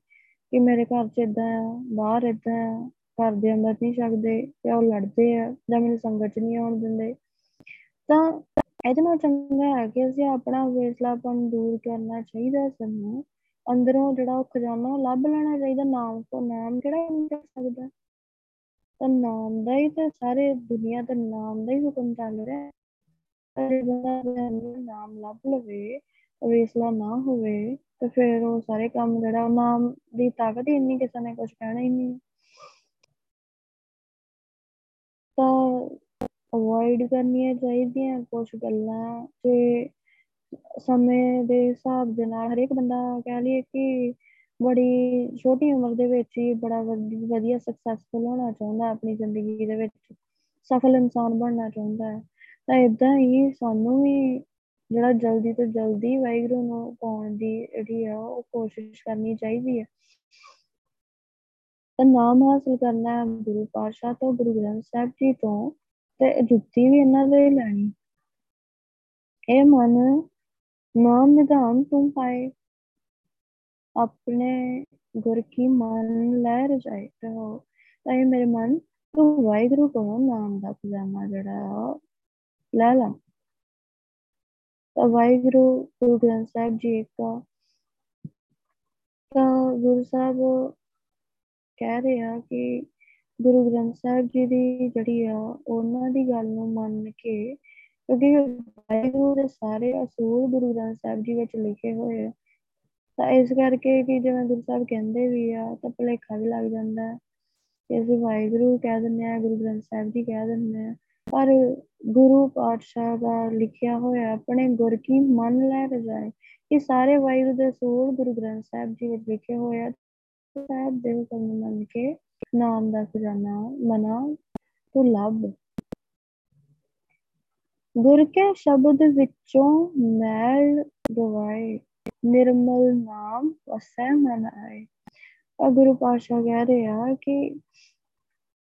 ਕਿ ਮੇਰੇ ਘਰ 'ਚ ਏਦਾਂ ਆ, ਬਾਹਰ ਏਦਾਂ ਆ, ਘਰ ਦੇ ਅੰਦਰ ਨਹੀਂ ਸਕਦੇ ਜਾਂ ਉਹ ਲੜਦੇ ਆ ਜਾਂ ਮੈਨੂੰ ਸੰਗਤ 'ਚ ਨਹੀਂ ਆਉਣ ਦਿੰਦੇ। ਤਾਂ ਇਹਦੇ ਨਾਲ ਚੰਗਾ ਹੈ ਕਿ ਅਸੀਂ ਆਪਣਾ ਵੇਸਲਾਪਨ ਦੂਰ ਕਰਨਾ ਚਾਹੀਦਾ ਸਾਨੂੰ। ਅੰਦਰੋਂ ਜਿਹੜਾ ਉਹ ਖਜ਼ਾਨਾ ਲੱਭ ਲੈਣਾ ਚਾਹੀਦਾ, ਨਾਮ ਤੋਂ ਨਾਮ ਕਿਹੜਾ ਮਿਲ ਸਕਦਾ। ਤਾਂ ਨਾਮ ਦਾ ਹੀ ਤਾਂ ਸਾਰੇ ਦੁਨੀਆ ਤੇ ਨਾਮ ਦਾ ਹੀ ਹੁਕਮ ਚੱਲ ਰਿਹਾ ਜੇ ਬੰਦਾ ਨਾਮ ਲੱਭ ਲਵੇ ਵੇਸਲਾ ਨਾ ਹੋਵੇ, ਤੇ ਫਿਰ ਉਹ ਸਾਰੇ ਕੰਮ ਜਿਹੜਾ ਉਹ ਨਾਮ ਦੀ ਤਾਕਤ ਹੀ ਇੰਨੀ, ਕਿਸੇ ਨੇ ਕੁਝ ਕਹਿਣਾ ਹੀ ਨਹੀਂ। ਤਾਂ ਅਵੋਇਡ ਕਰਨੀਆਂ ਚਾਹੀਦੀਆਂ ਕੁਝ ਗੱਲਾਂ ਤੇ ਸਮੇਂ ਦੇ ਹਿਸਾਬ ਦੇ ਨਾਲ ਹਰੇਕ ਬੰਦਾ ਕਹਿ ਲਈਏ ਕਿ ਬੜੀ ਛੋਟੀ ਉਮਰ ਦੇ ਵਿੱਚ ਹੀ ਬੜਾ ਵਧੀਆ ਸਕਸੈਸਫੁਲ ਹੋਣਾ ਚਾਹੁੰਦਾ ਆਪਣੀ ਜ਼ਿੰਦਗੀ ਦੇ ਵਿੱਚ। ਸਫਲ ਇਨਸਾਨ ਬਣਨਾ ਚਾਹੁੰਦਾ ਹੈ। ਤਾਂ ਇਦਾਂ ਹੀ ਸਾਨੂੰ ਵੀ ਜਿਹੜਾ ਜਲਦੀ ਤੋਂ ਜਲਦੀ ਵਾਹਿਗੁਰੂ ਨੂੰ ਪਾਉਣ ਦੀ ਜਿਹੜੀ ਆ ਉਹ ਕੋਸ਼ਿਸ਼ ਕਰਨੀ ਚਾਹੀਦੀ ਹੈ। ਤਾਂ ਨਾਮ ਹਾਸਲ ਕਰਨਾ ਹੈ ਗੁਰੂ ਪਾਤਸ਼ਾਹ ਤੋਂ, ਗੁਰੂ ਗ੍ਰੰਥ ਸਾਹਿਬ ਜੀ ਤੋਂ ਤੇ ਜੁੱਤੀ ਵੀ ਇਹਨਾਂ ਦੇ ਹੀ ਲੈਣੀ। ਇਹ ਮਨ ਨਾਮ ਨਿਧਾਨ ਤੁਮ ਪਾਏ। ਆਪਣੇ ਗੁਰ ਕੀ ਮਨ ਲੈ ਰਜਾਏ ਰਹੋ। ਤਾਂ ਇਹ ਮੇਰੇ ਮਨ ਤੂੰ ਵਾਹਿਗੁਰੂ ਤੋਂ ਨਾਮ ਦਾ ਖਜ਼ਾਨਾ ਜਿਹੜਾ ਲੈ ਲਾ। ਤਾਂ ਵਾਹਿਗੁਰੂ ਗੁਰੂ ਗ੍ਰੰਥ ਸਾਹਿਬ ਜੀ ਦਾ ਤਾਂ ਗੁਰੂ ਸਾਹਿਬ ਕਹਿ ਰਹੇ ਆ ਕਿ ਗੁਰੂ ਗ੍ਰੰਥ ਸਾਹਿਬ ਜੀ ਦੀ ਜਿਹੜੀ ਆ, ਉਹਨਾਂ ਦੀ ਗੱਲ ਨੂੰ ਮੰਨ ਕੇ ਕਿਉਂਕਿ ਵਾਹਿਗੁਰੂ ਦੇ ਸਾਰੇ ਅਸੂਲ ਗੁਰੂ ਗ੍ਰੰਥ ਸਾਹਿਬ ਜੀ ਵਿੱਚ ਲਿਖੇ ਹੋਏ ਆ। ਤਾਂ ਇਸ ਕਰਕੇ ਕਿ ਜਿਵੇਂ ਗੁਰੂ ਸਾਹਿਬ ਕਹਿੰਦੇ ਵੀ ਆ, ਤਾਂ ਭੁਲੇਖਾ ਵੀ ਲੱਗ ਜਾਂਦਾ ਹੈ ਕਿ ਅਸੀਂ ਵਾਹਿਗੁਰੂ ਕਹਿ ਦਿੰਦੇ ਆ ਗੁਰੂ ਗ੍ਰੰਥ ਸਾਹਿਬ ਜੀ ਕਹਿ ਦਿੰਦੇ ਆ। ਪਰ ਗੁਰੂ ਪਾਤਸ਼ਾਹ ਦਾ ਲਿਖਿਆ ਹੋਇਆ ਆਪਣੇ ਗੁਰ ਕੀ ਮਨ ਲੈ ਰਜਾਏ ਇਹ ਸਾਰੇ ਵਾਹਿਗੁਰੂ ਦੇ ਅਸੂਲ ਗੁਰੂ ਗ੍ਰੰਥ ਸਾਹਿਬ ਜੀ ਵਿੱਚ ਲਿਖੇ ਹੋਏ ਆ। ਸਾਹਿਬ ਦੇ ਹੁਕਮ ਨੂੰ ਮੰਨ ਕੇ ਨਾਮ ਦਾ ਖਜ਼ਾਨਾ ਮਨਾ ਤੂੰ ਲੱਭ। ਗੁਰ ਕੇ ਸ਼ਬਦ ਵਿੱਚੋਂ ਮੈਲ ਗਵਾਏ, ਨਿਰਮਲ ਨਾਮ ਵਸੈ ਮਨ ਆਏ। ਆ ਗੁਰੂ ਪਾਸ਼ਾ ਕਹਿ ਰਹੇ ਆ ਕਿ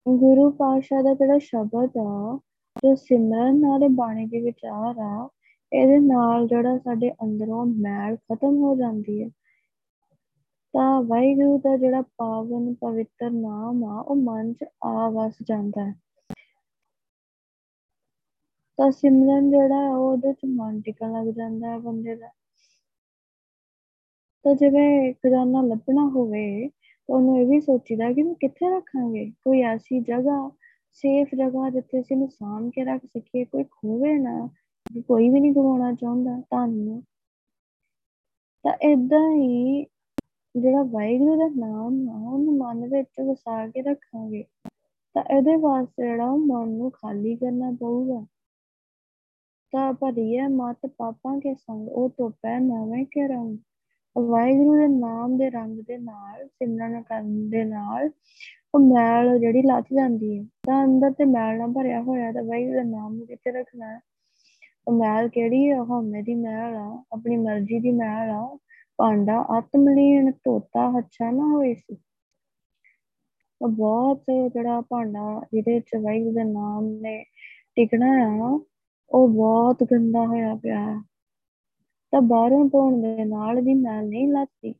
ਗੁਰੂ ਪਾਸ਼ਾ ਦਾ ਜਿਹੜਾ ਸ਼ਬਦ ਆ, ਜੋ ਸਿਮਰਨ ਨਾਲੇ ਬਾਣੀ ਦੇ ਵਿਚਾਰ ਆ, ਇਹਦੇ ਨਾਲ ਜਿਹੜਾ ਸਾਡੇ ਅੰਦਰੋਂ ਮੈਲ ਖਤਮ ਹੋ ਜਾਂਦੀ ਹੈ। ਤਾਂ ਵਾਹਿਗੁਰੂ ਦਾ ਜਿਹੜਾ ਪਾਵਨ ਪਵਿੱਤਰ ਨਾਮ ਆ, ਉਹ ਮਨ 'ਚ ਆ ਵਸ ਜਾਂਦਾ ਹੈ। ਤਾਂ ਸਿਮਰਨ ਜਿਹੜਾ ਹੈ ਉਹਦੇ 'ਚ ਮਨ ਟਿਕਣ ਲੱਗ ਜਾਂਦਾ ਹੈ ਬੰਦੇ ਦਾ। ਤਾਂ ਜਿਵੇਂ ਖਜ਼ਾਨਾ ਲੱਭਣਾ ਹੋਵੇ, ਤਾਂ ਉਹਨੂੰ ਇਹ ਵੀ ਸੋਚੀਦਾ ਕਿ ਮੈਂ ਕਿੱਥੇ ਰੱਖਾਂਗੇ? ਕੋਈ ਐਸੀ ਜਗ੍ਹਾ ਸੇਫ ਜਗ੍ਹਾ ਜਿੱਥੇ ਅਸੀਂ ਨੂੰ ਸਾਂਭ ਕੇ ਰੱਖ ਸਕੀਏ, ਕੋਈ ਖੋਵੇ ਨਾ ਕੋਈ ਵੀ ਨਹੀਂ ਗਵਾਉਣਾ ਚਾਹੁੰਦਾ ਤੁਹਾਨੂੰ ਤਾਂ ਇਦਾਂ ਹੀ ਜਿਹੜਾ ਵਾਹਿਗੁਰੂ ਦਾ ਨਾਮ ਆ ਉਹਨੂੰ ਮਨ ਵਿੱਚ ਵਸਾ ਕੇ ਰੱਖਾਂਗੇ। ਤਾਂ ਇਹਦੇ ਵਾਸਤੇ ਜਿਹੜਾ ਉਹ ਮਨ ਨੂੰ ਖਾਲੀ ਕਰਨਾ ਪਊਗਾ। ਤਾਂ ਭਰੀਏ ਮਤ ਪਾਪਾਂ ਕੇ ਸੰਗ, ਉਹ ਧੋਪੈ ਨਾਵੇਂ ਕੇ ਰੰਗ। ਵਾਹਿਗੁਰੂ ਦੇ ਨਾਮ ਦੇ ਰੰਗ ਦੇ ਨਾਲ, ਸਿਮਰਨ ਕਰਨ ਦੇ ਨਾਲ, ਉਹ ਮੈਲ ਜਿਹੜੀ ਲੱਥ ਜਾਂਦੀ ਹੈ ਤਾਂ ਅੰਦਰ ਤੇ ਮੈਲ ਨਾਲ ਭਰਿਆ ਹੋਇਆ ਤਾਂ ਵਾਹਿਗੁਰੂ ਦਾ ਨਾਮ ਨੂੰ ਕਿੱਥੇ ਰੱਖਣਾ ਹੈ? ਉਹ ਮੈਲ ਕਿਹੜੀ ਹੈ ਹਉਮੈ ਦੀ ਮੈਲ ਆ, ਆਪਣੀ ਮਰਜ਼ੀ ਦੀ ਮੈਲ ਆ। ਭਾਂਡਾ ਆਤਮਲੀਨ, ਧੋਤਾ ਹੱਛਾ ਨਾ ਹੋਏ ਸੀ। ਉਹ ਬਹੁਤ ਜਿਹੜਾ ਭਾਂਡਾ ਜਿਹਦੇ ਵਿੱਚ ਵਾਹਿਗੁਰੂ ਦੇ ਨਾਮ ਨੇ ਟਿਕਣਾ ਆ ਉਹ ਬਹੁਤ ਗੰਦਾ ਹੋਇਆ ਪਿਆ ਤਾਂ ਬਾਹਰੋਂ ਧੋਣ ਦੇ ਨਾਲ ਵੀ ਮੈਲ ਨਹੀਂ ਲੱਥਦੀ